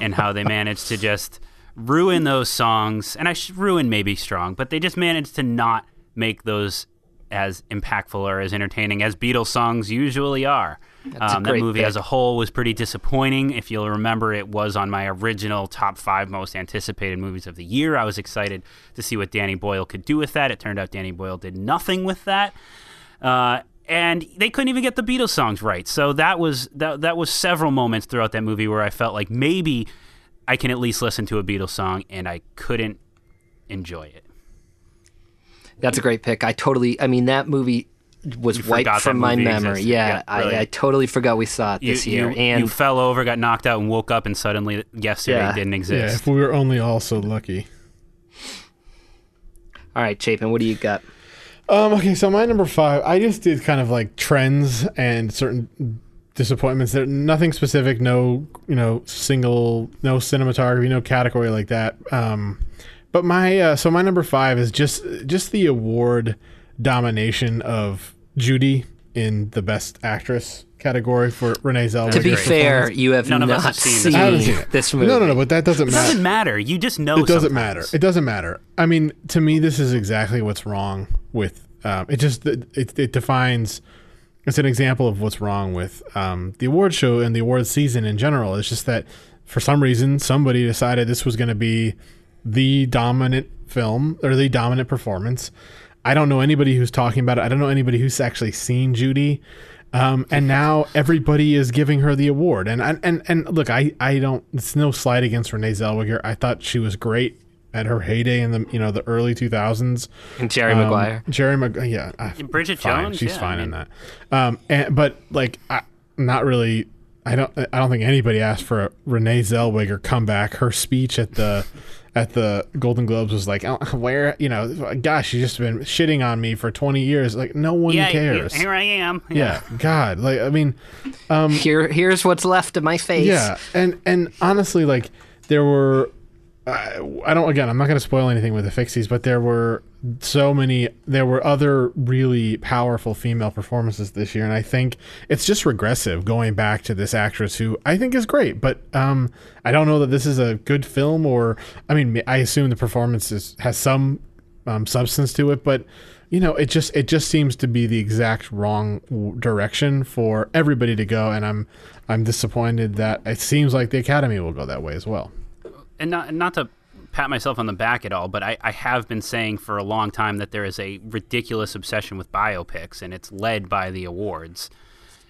and how they managed to just ruin those songs, and I should ruin maybe strong, but they just managed to not make those as impactful or as entertaining as Beatles songs usually are. Um, that movie pick. as a whole was pretty disappointing. If you'll remember, it was on my original top five most anticipated movies of the year. I was excited to see what Danny Boyle could do with that. It turned out Danny Boyle did nothing with that. Uh, and they couldn't even get the Beatles songs right. So that was that, that was several moments throughout that movie where I felt like maybe I can at least listen to a Beatles song, and I couldn't enjoy it. That's a great pick. I totally, I mean, that movie was You wiped from my memory. existed. Yeah, Yeah, I, I totally forgot we saw it You, this year. you, and you fell over, got knocked out, and woke up, and suddenly yesterday Yeah. didn't yeah, exist. if we were only all so lucky. all right, Chapin, what do you got? Um, okay, so my number five, I just did kind of like trends and certain disappointments. There, nothing specific, no, you know, single, no cinematography, no category like that. Um, but my, uh, so my number five is just, just the award domination of Judy in the best actress category for Renee Zellweger. To be fair, you have None of us not have seen this seen, seen this movie. No, no, no, but that doesn't matter. It doesn't matter. You just know. it doesn't sometimes. matter. It doesn't matter. I mean, to me, this is exactly what's wrong with. Um, it just it, it defines. It's an example of what's wrong with um, the award show and the award season in general. It's just that for some reason somebody decided this was going to be the dominant film or the dominant performance. I don't know anybody who's talking about it. I don't know anybody who's actually seen Judy. Um, and now everybody is giving her the award. And and and, and look, I, I don't. It's no slight against Renee Zellweger. I thought she was great at her heyday in the you know the early 2000s. And Jerry Um, Maguire. Jerry Maguire. Yeah, uh, Bridget fine. Jones, She's yeah, fine I in that. Um, and, but like, I, not really. I don't. I don't think anybody asked for a Renee Zellweger comeback. Her speech at the (laughs) at the Golden Globes was like, oh, (laughs) "Where you know, gosh, you just been shitting on me for twenty years. Like, no one yeah, cares. Here I am. yeah, God, like, I mean, um, Here, here's what's left of my face. yeah, and and honestly, like there were, I, don't. Again, I'm not going to spoil anything with the Fixies, but there were so many. There were other really powerful female performances this year, and I think it's just regressive going back to this actress who I think is great, but um, I don't know that this is a good film, or I mean, I assume the performance is, has some um, substance to it, but you know, it just it just seems to be the exact wrong direction for everybody to go, and I'm I'm disappointed that it seems like the Academy will go that way as well. And not not to pat myself on the back at all, but I, I have been saying for a long time that there is a ridiculous obsession with biopics, and it's led by the awards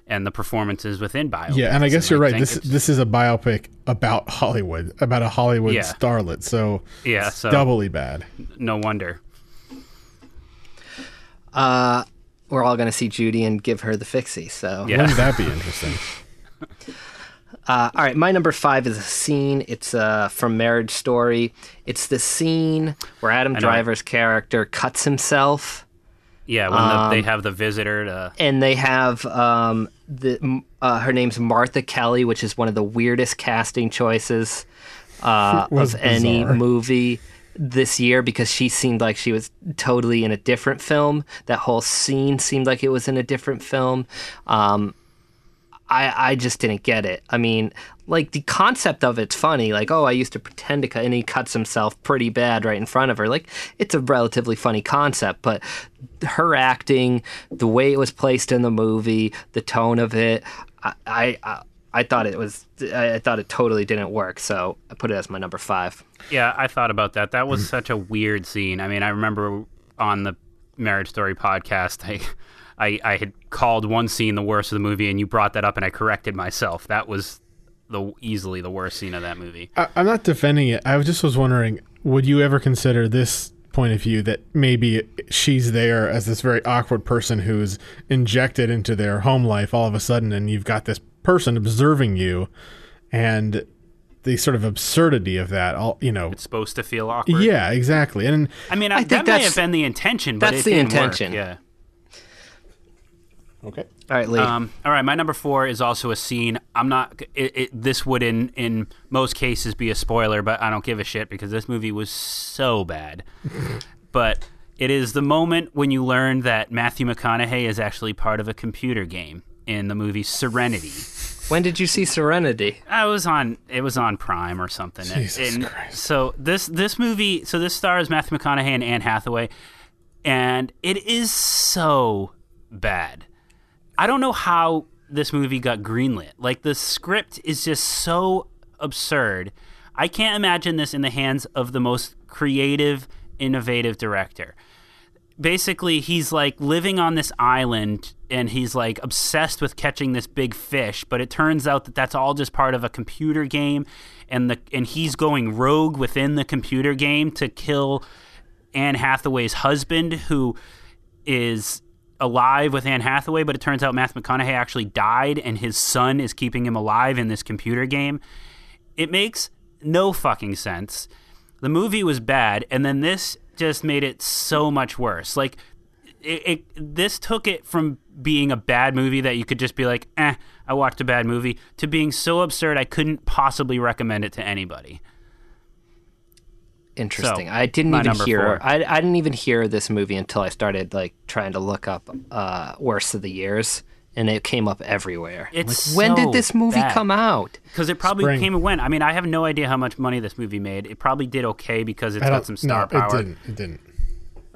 and the performances within biopics. Yeah, and I guess you're right. This this is a biopic about Hollywood, about a Hollywood Yeah. starlet, so Yeah, so- doubly bad. no wonder. Uh, we're all going to see Judy and give her the fixie. So Yeah. Wouldn't that be interesting? (laughs) Uh, all right, my number five is a scene. It's uh, from Marriage Story. It's the scene where Adam. Driver's character cuts himself, Yeah, when the, they have the visitor to and they have um, the uh, her name's Martha Kelly, which is one of the weirdest casting choices uh, (laughs) Was of any movie this year because she seemed like she was totally in a different film. That whole scene seemed like it was in a different film. Um, I, I just didn't get it. I mean, like the concept of it's funny. Like, oh, I used to pretend to cut, and he cuts himself pretty bad right in front of her. Like, it's a relatively funny concept, but her acting, the way it was placed in the movie, the tone of it, I, I, I, thought it was, I thought it totally didn't work. So I put it as my number five. Yeah, I thought about that. That was such a weird scene. I mean, I remember on the Marriage Story podcast, I, I, I had called one scene the worst of the movie, and you brought that up, and I corrected myself. That was the easily the worst scene of that movie. I, I'm not defending it. I just was wondering, would you ever consider this point of view that maybe she's there as this very awkward person who's injected into their home life all of a sudden, and you've got this person observing you, and the sort of absurdity of that. All you know. It's supposed to feel awkward. Yeah, exactly. And I mean, I, think that may that's- have been the intention, but that's it the didn't work. intention. Yeah. Okay. All right, Lee. Um, all right, my number four is also a scene. I'm not. It, it, this would, in in most cases, be a spoiler, but I don't give a shit because this movie was so bad. (laughs) but it is the moment when you learn that Matthew McConaughey is actually part of a computer game in the movie Serenity. when did you see Serenity? I was on. It was on Prime or something. Jesus And Christ. So this this movie. So this stars Matthew McConaughey and Anne Hathaway, and it is so bad. I don't know how this movie got greenlit. Like the script is just so absurd. I can't imagine this in the hands of the most creative, innovative director basically he's like living on this island and he's like obsessed with catching this big fish but it turns out that that's all just part of a computer game and the and he's going rogue within the computer game to kill Anne Hathaway's husband who is alive with Anne Hathaway but it turns out Matthew McConaughey actually died and his son is keeping him alive in this computer game it makes no fucking sense. The movie was bad, and then this just made it so much worse. Like, it, it this took it from being a bad movie that you could just be like, eh, I watched a bad movie, to being so absurd I couldn't possibly recommend it to anybody. Interesting. So, I didn't even hear. I, I didn't even hear this movie until I started like trying to look up uh, worst of the years, and it came up everywhere. It's Like, when so did this movie bad. come out? Because it probably Spring. came and went. I mean, I have no idea how much money this movie made. It probably did okay because it's got some star no, power. it didn't. It didn't.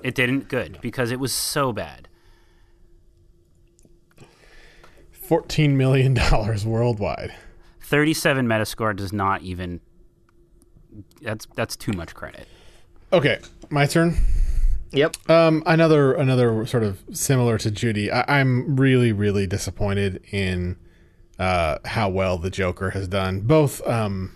It didn't? Good, because it was so bad. Fourteen million dollars worldwide. 37 Metascore does not even. That's that's too much credit. Okay, my turn. Yep. Um, another another sort of similar to Judy. I, I'm really really disappointed in uh, how well the Joker has done, both um,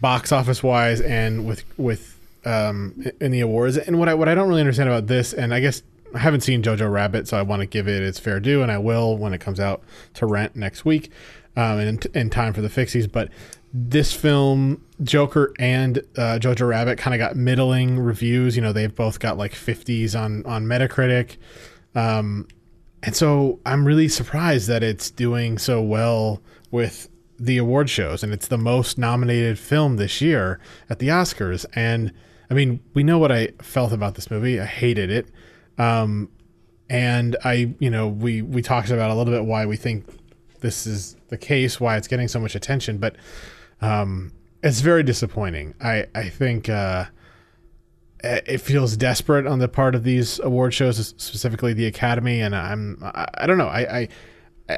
box office wise and with with um, in the awards. And what I what I don't really understand about this, and I guess I haven't seen Jojo Rabbit, so I want to give it its fair due, and I will when it comes out to rent next week, um, and in, in time for the fixies. But this film, Joker and uh, Jojo Rabbit, kind of got middling reviews. You know, they've both got like 50s on on Metacritic, um, and so I'm really surprised that it's doing so well with the award shows, and it's the most nominated film this year at the Oscars. And I mean, we know what I felt about this movie. I hated it. Um, and I, you know, we we talked about a little bit why we think this is the case, why it's getting so much attention, but um, it's very disappointing. I I think uh, it feels desperate on the part of these award shows, specifically the Academy, and I'm I, I don't know. I, I, I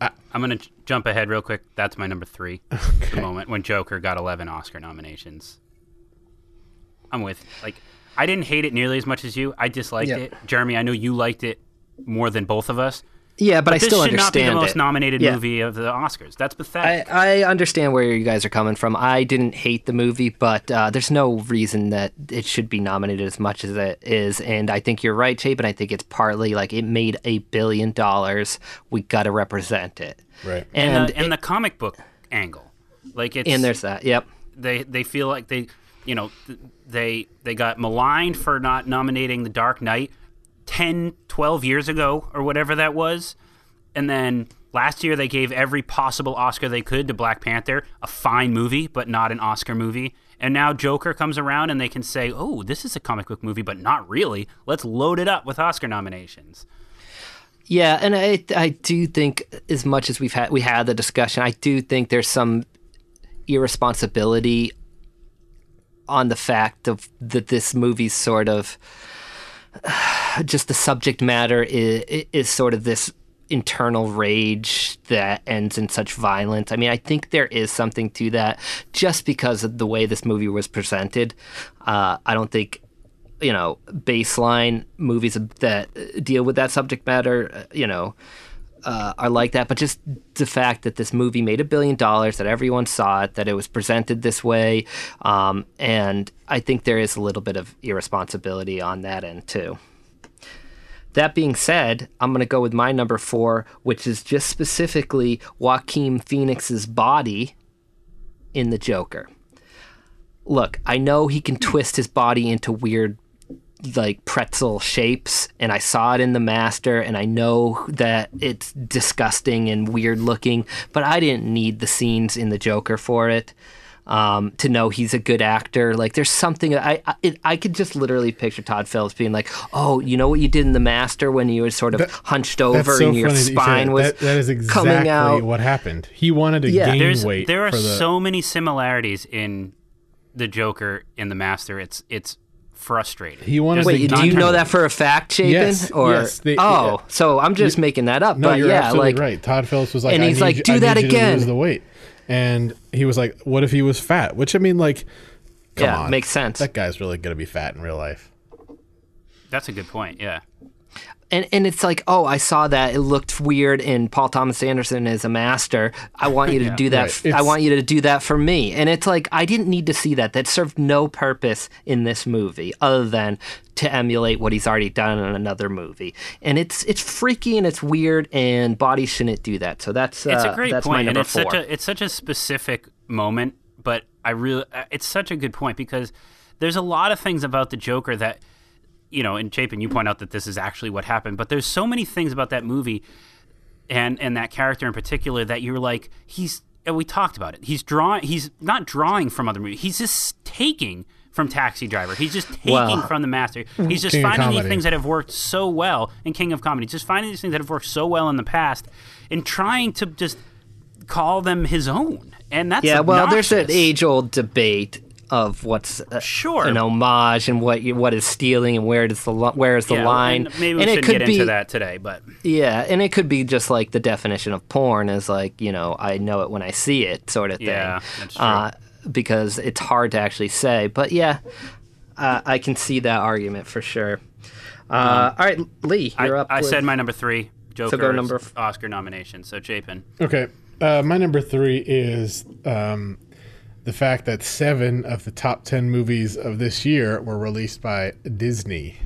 I, am gonna j- jump ahead real quick. That's my number three. (laughs) Okay. The moment when Joker got 11 Oscar nominations. I'm with like I didn't hate it nearly as much as you. I disliked yep. it. Jeremy, I know you liked it more than both of us. Yeah, but, but I still should understand not be the most it. nominated yeah. movie of the Oscars. That's pathetic. I, I, understand where you guys are coming from. I didn't hate the movie, but uh, there's no reason that it should be nominated as much as it is. And I think you're right, Chap, and I think it's partly like it made a billion dollars. We got to represent it. Right. And, And, the, and the comic book angle, like it's and there's that. Yep. they they feel like they you know they they got maligned for not nominating the dark knight 10 12 years ago or whatever that was. And then last year they gave every possible oscar they could to black panther a fine movie but not an oscar movie. And now joker comes around and they can say oh this is a comic book movie but not really. Let's load it up with oscar nominations. Yeah, and I I do think as much as we've had we had the discussion, I do think there's some irresponsibility on the fact of that this movie's sort of (sighs) just the subject matter is, is sort of this internal rage that ends in such violence. I mean, I think there is something to that just because of the way this movie was presented. Uh, I don't think you know baseline movies that deal with that subject matter, uh, you know, uh, are like that. But just the fact that this movie made a billion dollars, that everyone saw it, that it was presented this way, um, and I think there is a little bit of irresponsibility on that end too. That being said, I'm going to go with my number four, which is just specifically Joaquin Phoenix's body in The Joker. Look, I know he can twist his body into weird like pretzel shapes and I saw it in the master and I know that it's disgusting and weird looking, but I didn't need the scenes in the Joker for it. Um, to know he's a good actor, like there's something I I, it, I could just literally picture Todd Phillips being like, "Oh, you know what you did in the Master when you were sort of That- hunched over so and your funny that you spine was That- that is coming exactly out." what happened. He wanted to Yeah. gain there's weight. there are the, so many similarities in the Joker in the Master. It's it's frustrating. He wanted Just to Wait, do you know that for a fact, Chapin? Yes, or yes, they- oh, yeah. so I'm just making that up. No, but you're yeah, absolutely like right. Todd Phillips was like, and he's need like, you- "Do I that need you to again." lose the weight, and he was like, "What if he was fat?" Which I mean, like, come Yeah, on, makes sense. That guy's really gonna be fat in real life. That's a good point. Yeah. And and it's like, oh, I saw that. It looked weird, and Paul Thomas Anderson is a master. I want you to (laughs) Yeah, do that. right. f- I want you to do that for me. And it's like I didn't need to see that. That served no purpose in this movie other than to emulate what he's already done in another movie. And it's it's freaky and it's weird, and bodies shouldn't do that. So that's it's uh, a great that's my point, and it's four. such a it's such a specific moment. But I really, uh, it's such a good point because there's a lot of things about the Joker that you know. And Chapin, you point out that this is actually what happened, but there's so many things about that movie and and that character in particular that you're like he's. And we talked about it. He's drawing. He's not drawing from other movies. He's just taking from Taxi Driver. He's just taking Wow. from The Master. (laughs) He's just King finding these things that have worked so well in King of Comedy. Just finding these things that have worked so well in the past, and trying to just call them his own. And that's yeah, well, there's an age old debate of what's uh, Sure. an homage and what what is stealing and where does the where is the Yeah, line. and maybe we and shouldn't it could get be, into that today, but Yeah, and it could be just like the definition of porn is like, you know, I know it when I see it sort of thing. Yeah, that's true. Uh, because it's hard to actually say. But yeah, uh, I can see that argument for sure. Uh, all right, Lee, I, you're up. I with- said my number three. Joker go number f- Oscar nomination. So Chapin. Okay. Uh, my number three is um, the fact that seven of the top 10 movies of this year were released by Disney.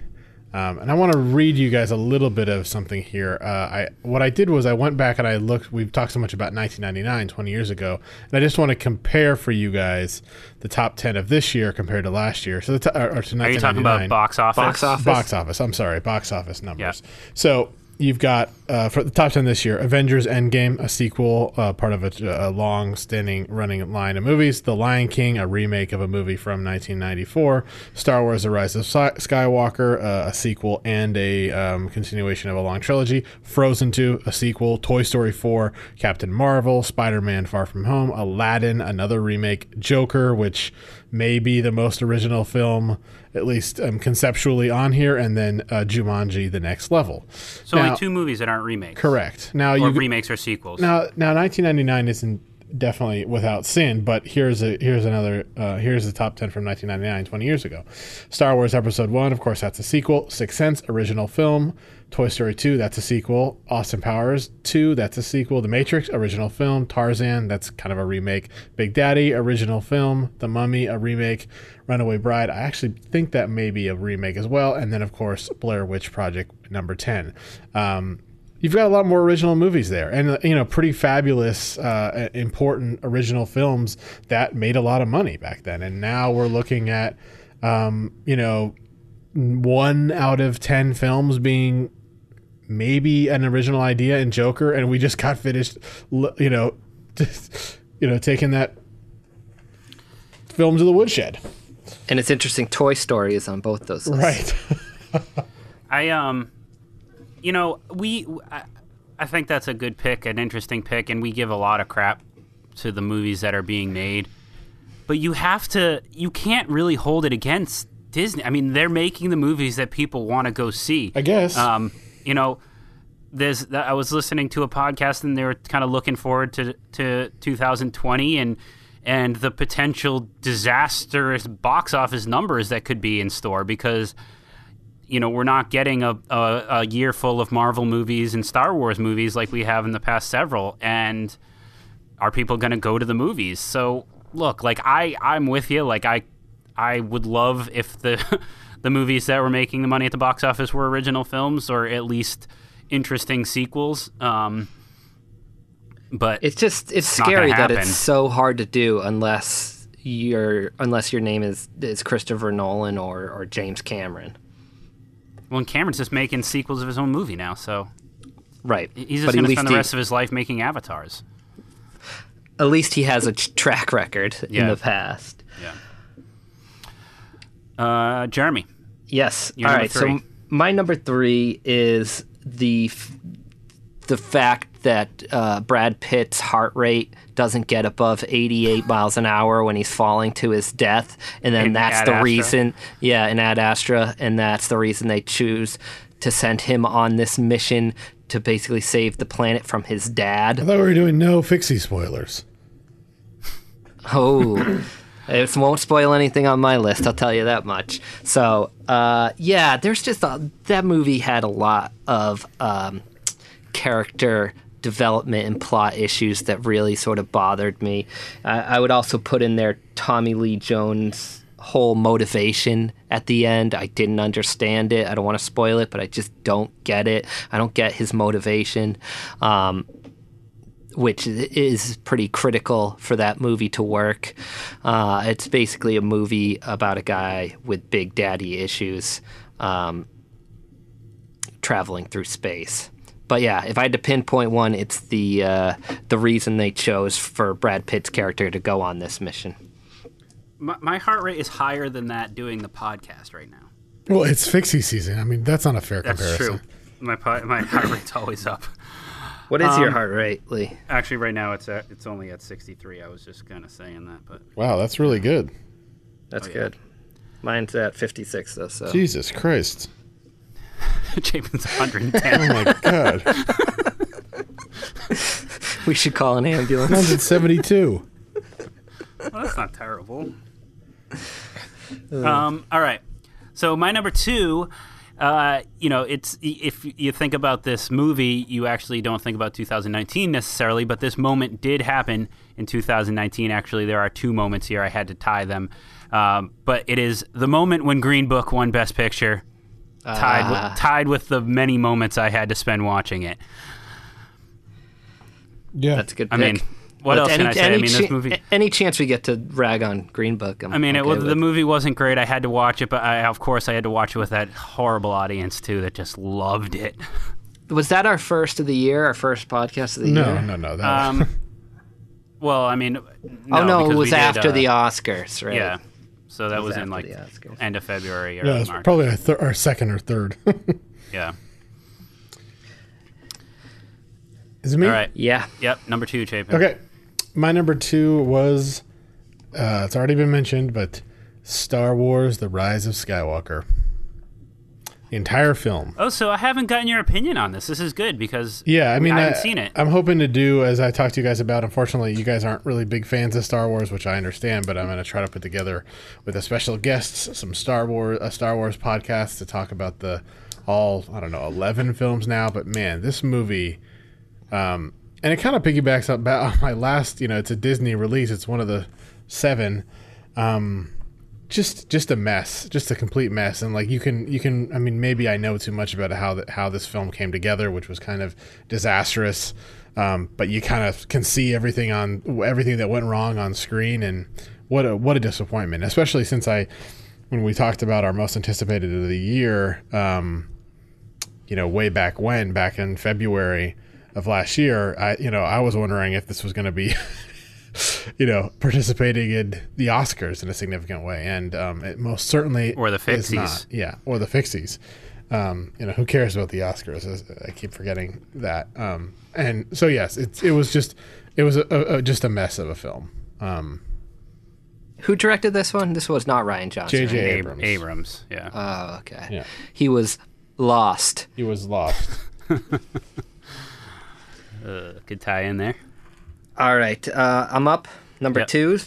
Um, and I want to read you guys a little bit of something here. Uh, I what I did was I went back and I looked. We've talked so much about 1999, 20 years ago, and I just want to compare for you guys the top 10 of this year compared to last year. So the t- or, or to Are you talking about box office? Box office. Box office. I'm sorry, box office numbers. So you've got uh, for the top ten this year: Avengers: Endgame, a sequel, uh, part of a, a long-standing running line of movies; The Lion King, a remake of a movie from 1994; Star Wars: The Rise of Sky- Skywalker, uh, a sequel and a um, continuation of a long trilogy; Frozen 2, a sequel; Toy Story 4, Captain Marvel, Spider-Man: Far From Home, Aladdin, another remake; Joker, which may be the most original film at least um, conceptually on here, and then uh, Jumanji: The Next Level. So Now- only two movies that aren't remakes. Correct. Now Or you remakes or sequels. now now 1999 isn't definitely without sin, but here's a here's another uh, here's the top 10 from 1999, 20 years ago. Star Wars Episode One, of course, that's a sequel. Sixth Sense, original film. Toy Story 2, that's a sequel. Austin Powers 2, that's a sequel. The Matrix, original film. Tarzan, that's kind of a remake. Big Daddy, original film. The Mummy, a remake. Runaway Bride, I actually think that may be a remake as well. And then, of course, Blair Witch Project number 10. Um, you've got a lot more original movies there and uh, you know pretty fabulous uh, important original films that made a lot of money back then and now we're looking at um, you know one out of ten films being maybe an original idea in joker and we just got finished you know just, (laughs) you know taking that film to the woodshed And it's interesting. Toy Story is on both those lists. right (laughs) I um, you know, we I, I think that's a good pick, an interesting pick, and we give a lot of crap to the movies that are being made. But you have to, you can't really hold it against Disney. I mean, they're making the movies that people want to go see. i guess Um, you know, there's I was listening to a podcast and they were kind of looking forward to to 2020 and and the potential disastrous box office numbers that could be in store because you know we're not getting a, a, a year full of Marvel movies and Star Wars movies like we have in the past several. And are people going to go to the movies? So look like I I'm with you. Like I I would love if the (laughs) the movies that were making the money at the box office were original films or at least interesting sequels. Um but It's just it's, scary that it's so hard to do unless your unless your name is is Christopher Nolan or or James Cameron. Well and Cameron's just making sequels of his own movie now so Right. he's just going to spend the he- rest of his life making avatars At least he has a track record in the past. Yeah. Uh Jeremy Yes. All right. three. So my number three is the f- the fact that uh, Brad Pitt's heart rate doesn't get above 88 miles an hour when he's falling to his death, and then In that's Ad the Astra? reason. Yeah, in Ad Astra, and that's the reason they choose to send him on this mission to basically save the planet from his dad. i thought we were doing no fixie spoilers Oh, it won't spoil anything on my list. I'll tell you that much. So, uh, yeah, there's just a, that movie had a lot of um, character development and plot issues that really sort of bothered me. I I would also put in there Tommy Lee Jones' whole motivation at the end. I didn't understand it. I don't want to spoil it, but I just don't get it. I don't get his motivation. Um, which is pretty critical for that movie to work. Uh, it's basically a movie about a guy with big daddy issues um, traveling through space. But yeah, if I had to pinpoint one, it's the uh, the reason they chose for Brad Pitt's character to go on this mission. my, my heart rate is higher than that doing the podcast right now well it's fixie season i mean that's not a fair that's comparison That's true my po- my (laughs) heart rate's always up What is your Um, heart rate, Lee? Actually, right now it's at it's only at 63. I was just kind of saying that, but wow that's really good That's yeah. good. Mine's at 56 though, so jesus christ (laughs) Chapin's Oh my god. (laughs) we should call an ambulance. 172. well, that's not terrible. Um, all right. So my number two, uh, you know, it's if you think about this movie, you actually don't think about 2019 necessarily, but this moment did happen in 2019. Actually, there are two moments here. I had to tie them, um, but it is the moment when Green Book won Best Picture, tied Ah. with, tied with the many moments I had to spend watching it. Yeah, That's a good I mean, what else can I say? I mean, this cha- movie. Any chance we get to rag on Green Book? I'm I mean, okay was, with. the movie wasn't great. I had to watch it, but I, of course, I had to watch it with that horrible audience too that just loved it. Was that our first of the year? Our first podcast of the no, year? no, no. No. That Um, well, I mean, oh no, it was we did, after uh, the Oscars, right? Yeah, so that was was, in like end of February or yeah, it's March. probably our, thir- our second or third. (laughs) yeah. Is it me? All right. Yeah. Yep. Number two, Chapin. Okay. My number two was, uh, it's already been mentioned, but Star Wars The Rise of Skywalker. The entire film. Oh, so I haven't gotten your opinion on this. This is good because Yeah, I mean, I haven't seen it. I'm hoping to do as I talked to you guys about. Unfortunately, you guys aren't really big fans of Star Wars, which I understand. But I'm going to try to put together with a special guests some Star Wars a Star Wars podcast to talk about the all I don't know 11 films now. But man, this movie, um, and it kind of piggybacks up on (laughs) my last. You know, it's a Disney release. It's one of the seven. Um, just just a mess, just a complete mess. And like you can you can I mean maybe I know too much about how that how this film came together, which was kind of disastrous. Um, but you kind of can see everything on everything that went wrong on screen, and what a what a disappointment. Especially since I when we talked about our most anticipated of the year, um, you know, way back when, back in February of last year, I you know I was wondering if this was going to be (laughs) (laughs) you know, participating in the Oscars in a significant way, and um, it most certainly Or the is not. Fixies. Yeah, or the Fixies. Um, you know, who cares about the Oscars? I keep forgetting that. Um, and so yes, it's it was just it was a, a, a- just a mess of a film. Um, Who directed this one? This was not Rian Johnson. J.J. right? Abrams. Abrams. Yeah. Oh, okay. Yeah. He was lost. He was lost. (laughs) Uh, good tie in there. All right, uh, I'm up. Number Yep. two.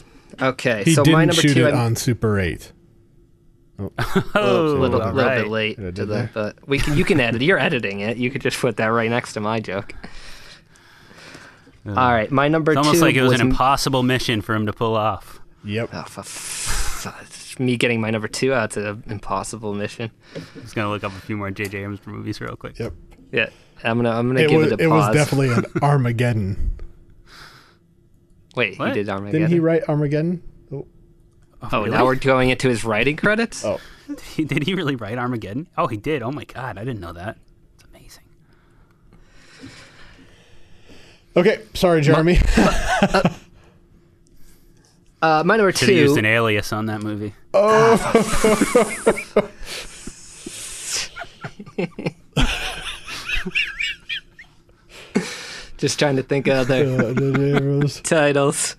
Okay, He so didn't my number shoot two. it I'm on Super Eight. (laughs) Oh, a little, all little bit late Did I to the, that? but we can. You can edit. You're editing it. You could just put that right next to my joke. All right, my number It's almost two like it was, was an impossible mission for him to pull off. Yep. Oh, f- f- me getting my number two out to an impossible mission. Just gonna look up a few more J.J. Abrams movies real quick. Yep. Yeah, I'm gonna I'm gonna It give was it a it pause. was definitely an (laughs) Armageddon. Wait, What? he did Armageddon. Didn't he write Armageddon? Oh, Oh, really? now we're going into his writing credits. oh. (laughs) He- Did he really write Armageddon? Oh, he did. Oh my God, I didn't know that. It's amazing. Okay, sorry, Jeremy. (laughs) Uh, my number Should have used an alias on that movie. (laughs) Just trying to think of other (laughs) titles.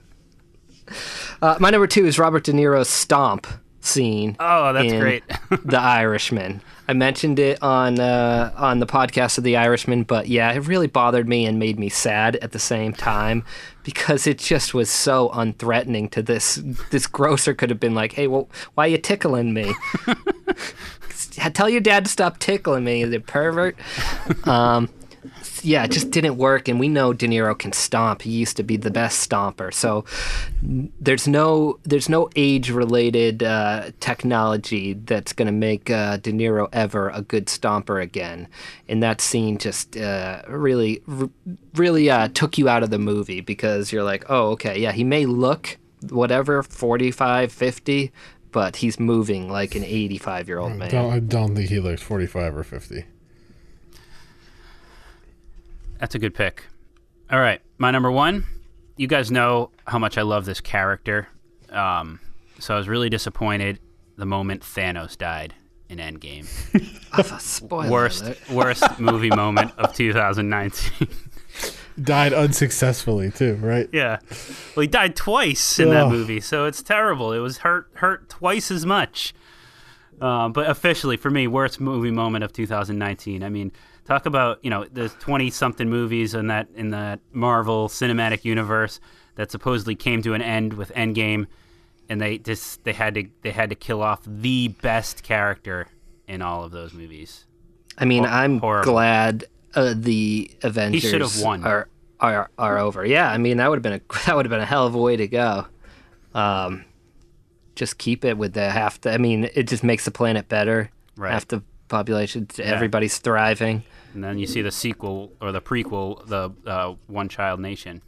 Uh, my number two is Robert De Niro's stomp scene. Oh, that's in great. (laughs) the Irishman. I mentioned it on uh, on the podcast of The Irishman, but yeah, it really bothered me and made me sad at the same time because it just was so unthreatening to this. This grocer could have been like, "Hey, well, why are you tickling me? (laughs) Tell your dad to stop tickling me, you pervert." Um, yeah, it just didn't work, and we know De Niro can stomp. He used to be the best stomper. So there's no there's no age related uh, technology that's going to make uh, De Niro ever a good stomper again. And that scene just uh, really r- really uh, took you out of the movie because you're like, oh, okay, yeah, he may look whatever 45, 50, but he's moving like an 85 year old man. Don't, I don't think he looks 45 or 50. That's a good pick. All right, my number one. You guys know how much I love this character, um, so I was really disappointed the moment Thanos died in Endgame. (laughs) Spoiler worst, alert. worst (laughs) movie moment of 2019. (laughs) Died unsuccessfully, too, right? yeah, well, he died twice in that movie, so it's terrible. It was hurt hurt twice as much. Uh, but officially, for me, worst movie moment of 2019. I mean, talk about you know the 20 something movies in that in that Marvel Cinematic Universe that supposedly came to an end with Endgame. and they just they had to they had to kill off the best character in all of those movies. I mean, Hor- I'm horrible. glad uh, the Avengers should have won. are are are over. Yeah, I mean that would have been a (laughs) that would have been a hell of a way to go. Um, just keep it with the half. The, I mean, it just makes the planet better. Right. Half the population, everybody's thriving. And then you see the sequel or the prequel, the uh, One Child Nation.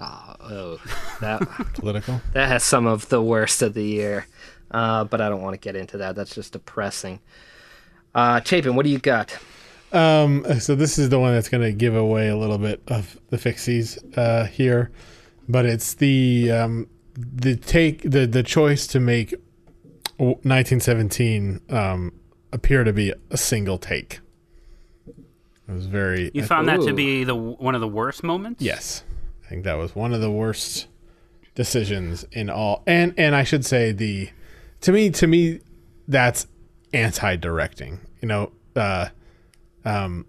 Oh, (laughs) that Political. that has some of the worst of the year. Uh, but I don't want to get into that. That's just depressing. Uh, Chapin, what do you got? Um, so this is the one that's going to give away a little bit of the fixies uh, here, but it's the um, the take the the choice to make 1917 um, appear to be a single take. It was very. You found that to be the one of the worst moments. Yes, I think that was one of the worst decisions in all. And and I should say the to me to me that's anti-directing. You know, uh, um,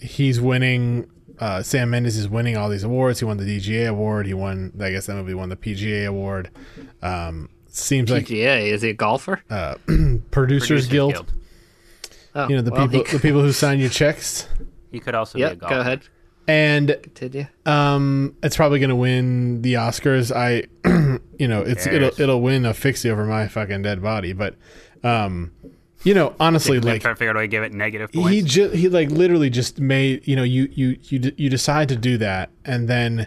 he's winning. Uh, Sam Mendes is winning all these awards. He won the DGA award. He won. I guess that movie won the PGA award. Um, seems like PGA is he a golfer? uh, (clears throat) Producers, Guild. Oh, you know the well, people he- the people who sign your checks. He could also Yep, be a go golfer. ahead. And Continue. um, it's probably going to win the Oscars. I, (clears throat) you know, it's it'll it'll win a fixie over my fucking dead body. But, um, you know, honestly, like trying to figure out a way to give it negative points. he just he like literally just made you know you you you d- you decide to do that and then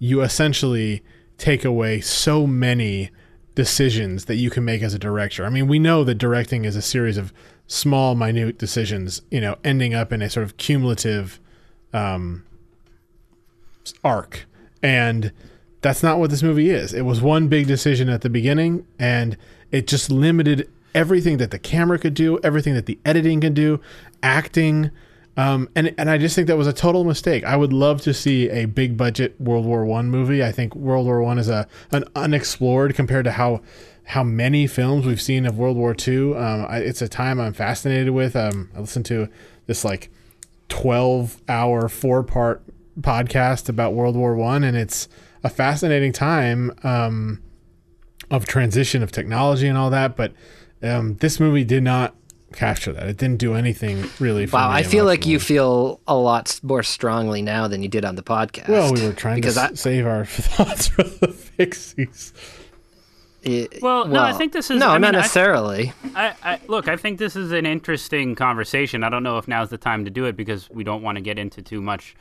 you essentially take away so many decisions that you can make as a director. I mean, we know that directing is a series of small minute decisions, you know, ending up in a sort of cumulative um arc. And that's not what this movie is. It was one big decision at the beginning and it just limited everything that the camera could do, everything that the editing could do, acting. Um, and and I just think that was a total mistake. I would love to see a big budget World War One movie. I think World War One is a an unexplored compared to how how many films we've seen of World War Two. Um, it's a time I'm fascinated with. Um, I listened to this like 12 hour four part podcast about World War One, and it's a fascinating time um, of transition of technology and all that. But um, this movie did not capture that. It didn't do anything really. For Wow, me I feel like you feel a lot more strongly now than you did on the podcast. Well, we were trying because to I, s- save our (laughs) thoughts for the fixies. it- Well, no, I think this is- no, I not mean, I- necessarily. I, I look. I think this is an interesting conversation. I don't know if now's the time to do it because we don't want to get into too much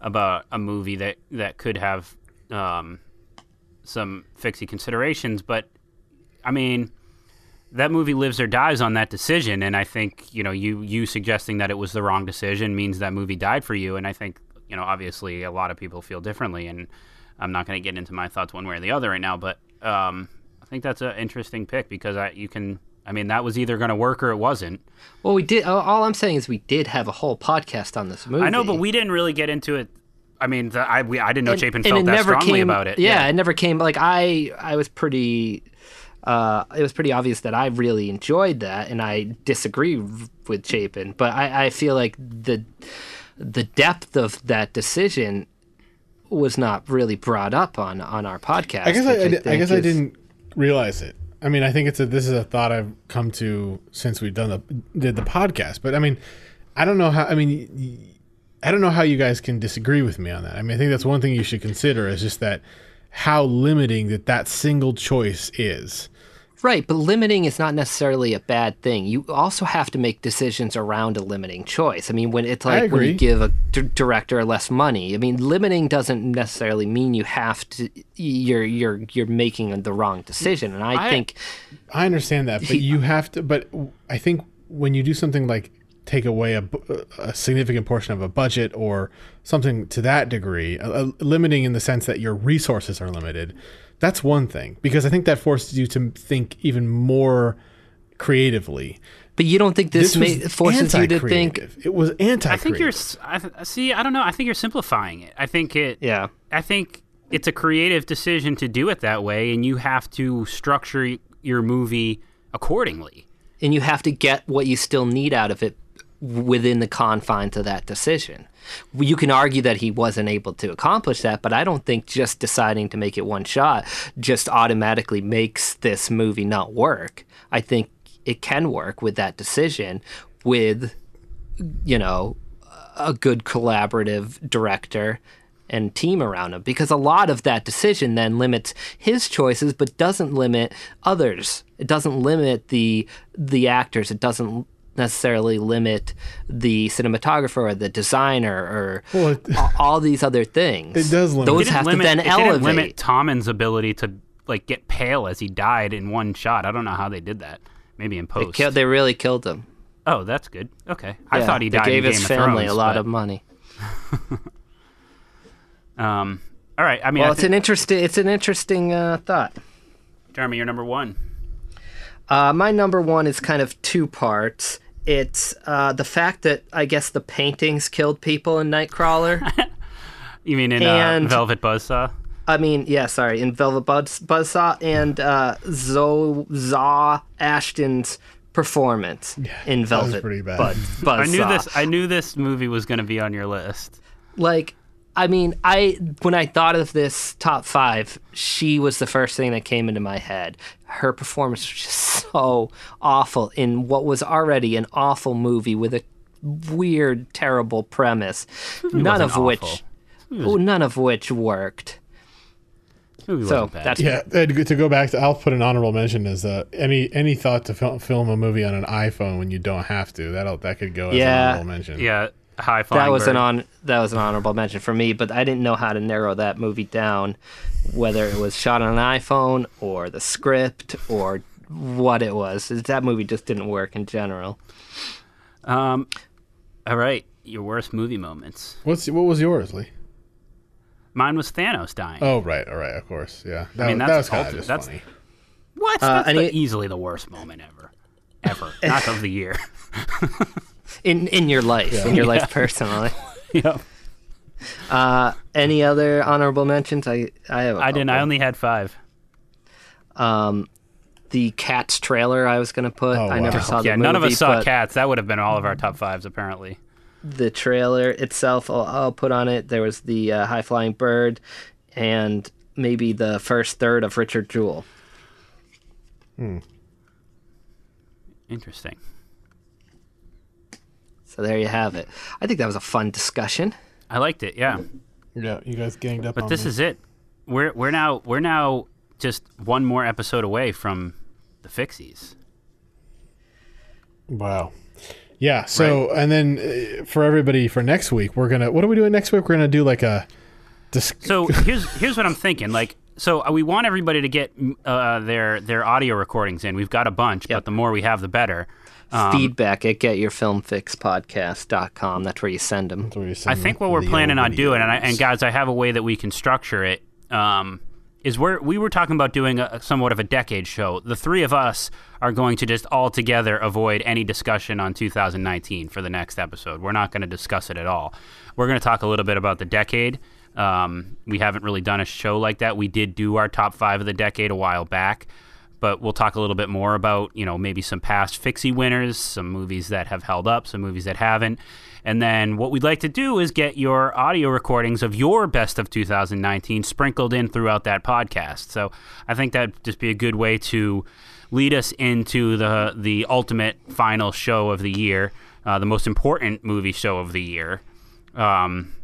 about a movie that that could have um, some fixie considerations. But I mean, that movie lives or dies on that decision, and I think you know you you suggesting that it was the wrong decision means that movie died for you, and I think you know obviously a lot of people feel differently, and I'm not going to get into my thoughts one way or the other right now, but um, I think that's an interesting pick because I you can. I mean, that was either going to work or it wasn't. Well, we did. all- I'm saying is we did have a whole podcast on this movie. I know, but we didn't really get into it. I mean, the, I we, I didn't know And- Chapin and felt that strongly came, about it. Yeah, it never came. Like I, I was pretty. Uh, it was pretty obvious that I really enjoyed that, and I disagree with Chapin. But I, I feel like the the depth of that decision was not really brought up on on our podcast. I guess I, I, I think guess I didn't realize it. I mean, I think it's a this is a thought I've come to since we've done the did the podcast. But I mean, I don't know how. I mean, I don't know how you guys can disagree with me on that. I mean, I think that's one thing you should consider is just that how limiting that that single choice is. Right, but limiting is not necessarily a bad thing. You also have to make decisions around a limiting choice. I mean, when it's like when you give a d- director less money. I mean, limiting doesn't necessarily mean you have to. You're you're you're making the wrong decision. And I, I- think I understand that, but you have to. But I think when you do something like take away a, a significant portion of a budget or something to that degree, uh, limiting in the sense that your resources are limited, that's one thing because I think that forces you to think even more creatively. But you don't think this, was ma- forces you to think? it was anti. I think you're. s- I th- see. I don't know. I think you're simplifying it. I think it. Yeah. I think it's a creative decision to do it that way, and you have to structure your movie accordingly. and you have to get what you still need out of it within the confines of that decision. You can argue that he wasn't able to accomplish that, but I don't think just deciding to make it one shot just automatically makes this movie not work. I think it can work with that decision with you know a good collaborative director and team around him because a lot of that decision then limits his choices but doesn't limit others it doesn't limit the the actors it doesn't necessarily limit the cinematographer or the designer or Well, it- all these other things It does limit- those It have limit, to then it didn't elevate limit Tommen's ability to like get pale as he died in one shot. I don't know how they did that. Maybe in they, post. killed, they really killed him oh, that's good. Okay, I Yeah, thought he died. they died. gave in his Game family of a lot but, of money (laughs) Um, all right. I mean, well I it's think, an interesting it's an interesting uh, thought Jeremy, you're number one. Uh, my number one is kind of two parts. It's uh, the fact that I guess the paintings killed people in Nightcrawler. (laughs) You mean in And- uh, Velvet Buzzsaw? I mean, yeah, sorry, in Velvet Buzz- Buzzsaw and uh, Zo Zaw Ashton's performance in was Velvet pretty bad. Buzz- Buzzsaw. I knew this. I knew this movie was going to be on your list. like I mean, I when I thought of this top five, she was the first thing that came into my head. Her performance was just (laughs) so awful in what was already an awful movie with a weird, terrible premise, none of wasn't which, awful. oh, none of which worked. So that's Yeah, and to go back to, I'll put an honorable mention as uh, any any thought to film, film a movie on an iPhone when you don't have to. That'll that could go as Yeah. an honorable mention. yeah, high flying. that was bird. an on that was an honorable mention for me, but I didn't know how to narrow that movie down, whether it was shot on an iPhone or the script or what it was. That movie just didn't work in general. Um, all right, your worst movie moments. What's what was yours, Lee? Mine was Thanos dying. Oh right, all right, of course, yeah. That, I mean, was- that's that was kind of just that's- funny. What? Uh, That's the- it- easily the worst moment ever, ever, not of the year. (laughs) (laughs) in in your life, in your life (laughs) personally. yep. Uh, any other honorable mentions? I I have. a I didn't. I only had five. Um, the Cats trailer I was gonna put. Oh, I never wow. saw the yeah, movie. none of us saw Cats. That would have been all of our top fives, apparently. The trailer itself, I'll, I'll put on it. There was the uh, high flying bird, and maybe the first third of Richard Jewell. Hmm. Interesting. So there you have it. I think that was a fun discussion. I liked it. Yeah, Yeah, you guys ganged up but on this me. is it. We're we're now we're now just one more episode away from the Fixies. Wow. Yeah. So, and then uh, for everybody for next week, we're gonna. What are we doing next week? We're gonna do like a. Dis- So here's here's what I'm thinking. Like, so uh, we want everybody to get uh, their their audio recordings in. We've got a bunch, but the more we have, the better. Um, Feedback at getyourfilmfixpodcast.com. That's where you send them. where you I think what we're planning on doing, and, I, and guys, I have a way that we can structure it. Um, is we're we were talking about doing a, somewhat of a decade show. The three of us are going to just all together avoid any discussion on 2019 for the next episode. We're not going to discuss it at all. We're going to talk a little bit about the decade. Um, we haven't really done a show like that. We did do our top five of the decade a while back, but we'll talk a little bit more about you know maybe some past fixie winners, some movies that have held up, some movies that haven't, and then what we'd like to do is get your audio recordings of your best of 2019 sprinkled in throughout that podcast. So I think that'd just be a good way to lead us into the the ultimate final show of the year, uh, the most important movie show of the year. Um,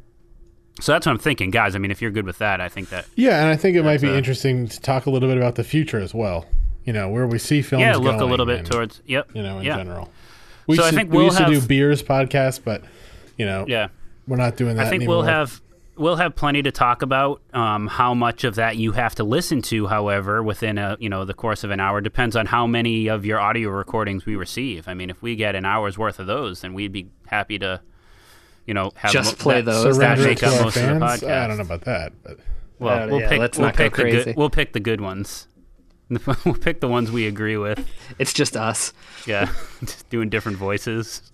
so that's what I'm thinking, guys. I mean, if you're good with that, I think that Yeah, and I think it might be uh, interesting to talk a little bit about the future as well. You know, where we see films. yeah, look a little bit and, towards yep, You know, in yeah. general. We So I used to- think we we'll used to do beers podcast, but you know, Yeah. we're not doing that I think anymore. we'll have we'll have plenty to talk about. Um, how much of that you have to listen to, however, within a you know the course of an hour depends on how many of your audio recordings we receive. I mean, if we get an hour's worth of those, then we'd be happy to, you know, have Just mo- play that, those. that make to up our most of fans. the podcast. I don't know about that, but Well, Uh, we'll yeah, pick. let's we'll not go pick the crazy. good. We'll pick the good ones. (laughs) we'll pick the ones we agree with. It's just us. Yeah, (laughs) just doing different voices.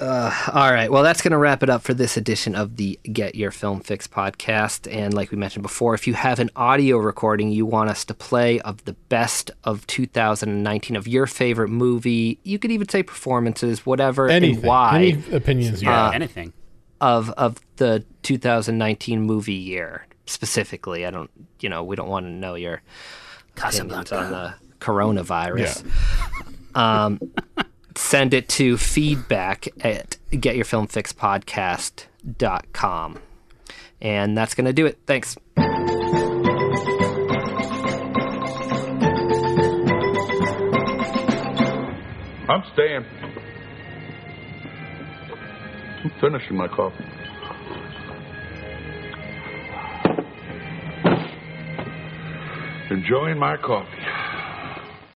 Uh, all right. Well, that's going to wrap it up for this edition of the Get Your Film Fix podcast. And like we mentioned before, if you have an audio recording you want us to play of the best of 2019 of your favorite movie, you could even say performances, whatever, Anything. and why. Any opinions you Yeah, have. anything. of of the 2019 movie year specifically. I don't, you know, we don't want to know your opinions on the coronavirus. Um, (laughs) send it to feedback at getyourfilmfixpodcast.com. And that's going to do it. Thanks. I'm staying. I'm finishing my coffee. enjoying my coffee.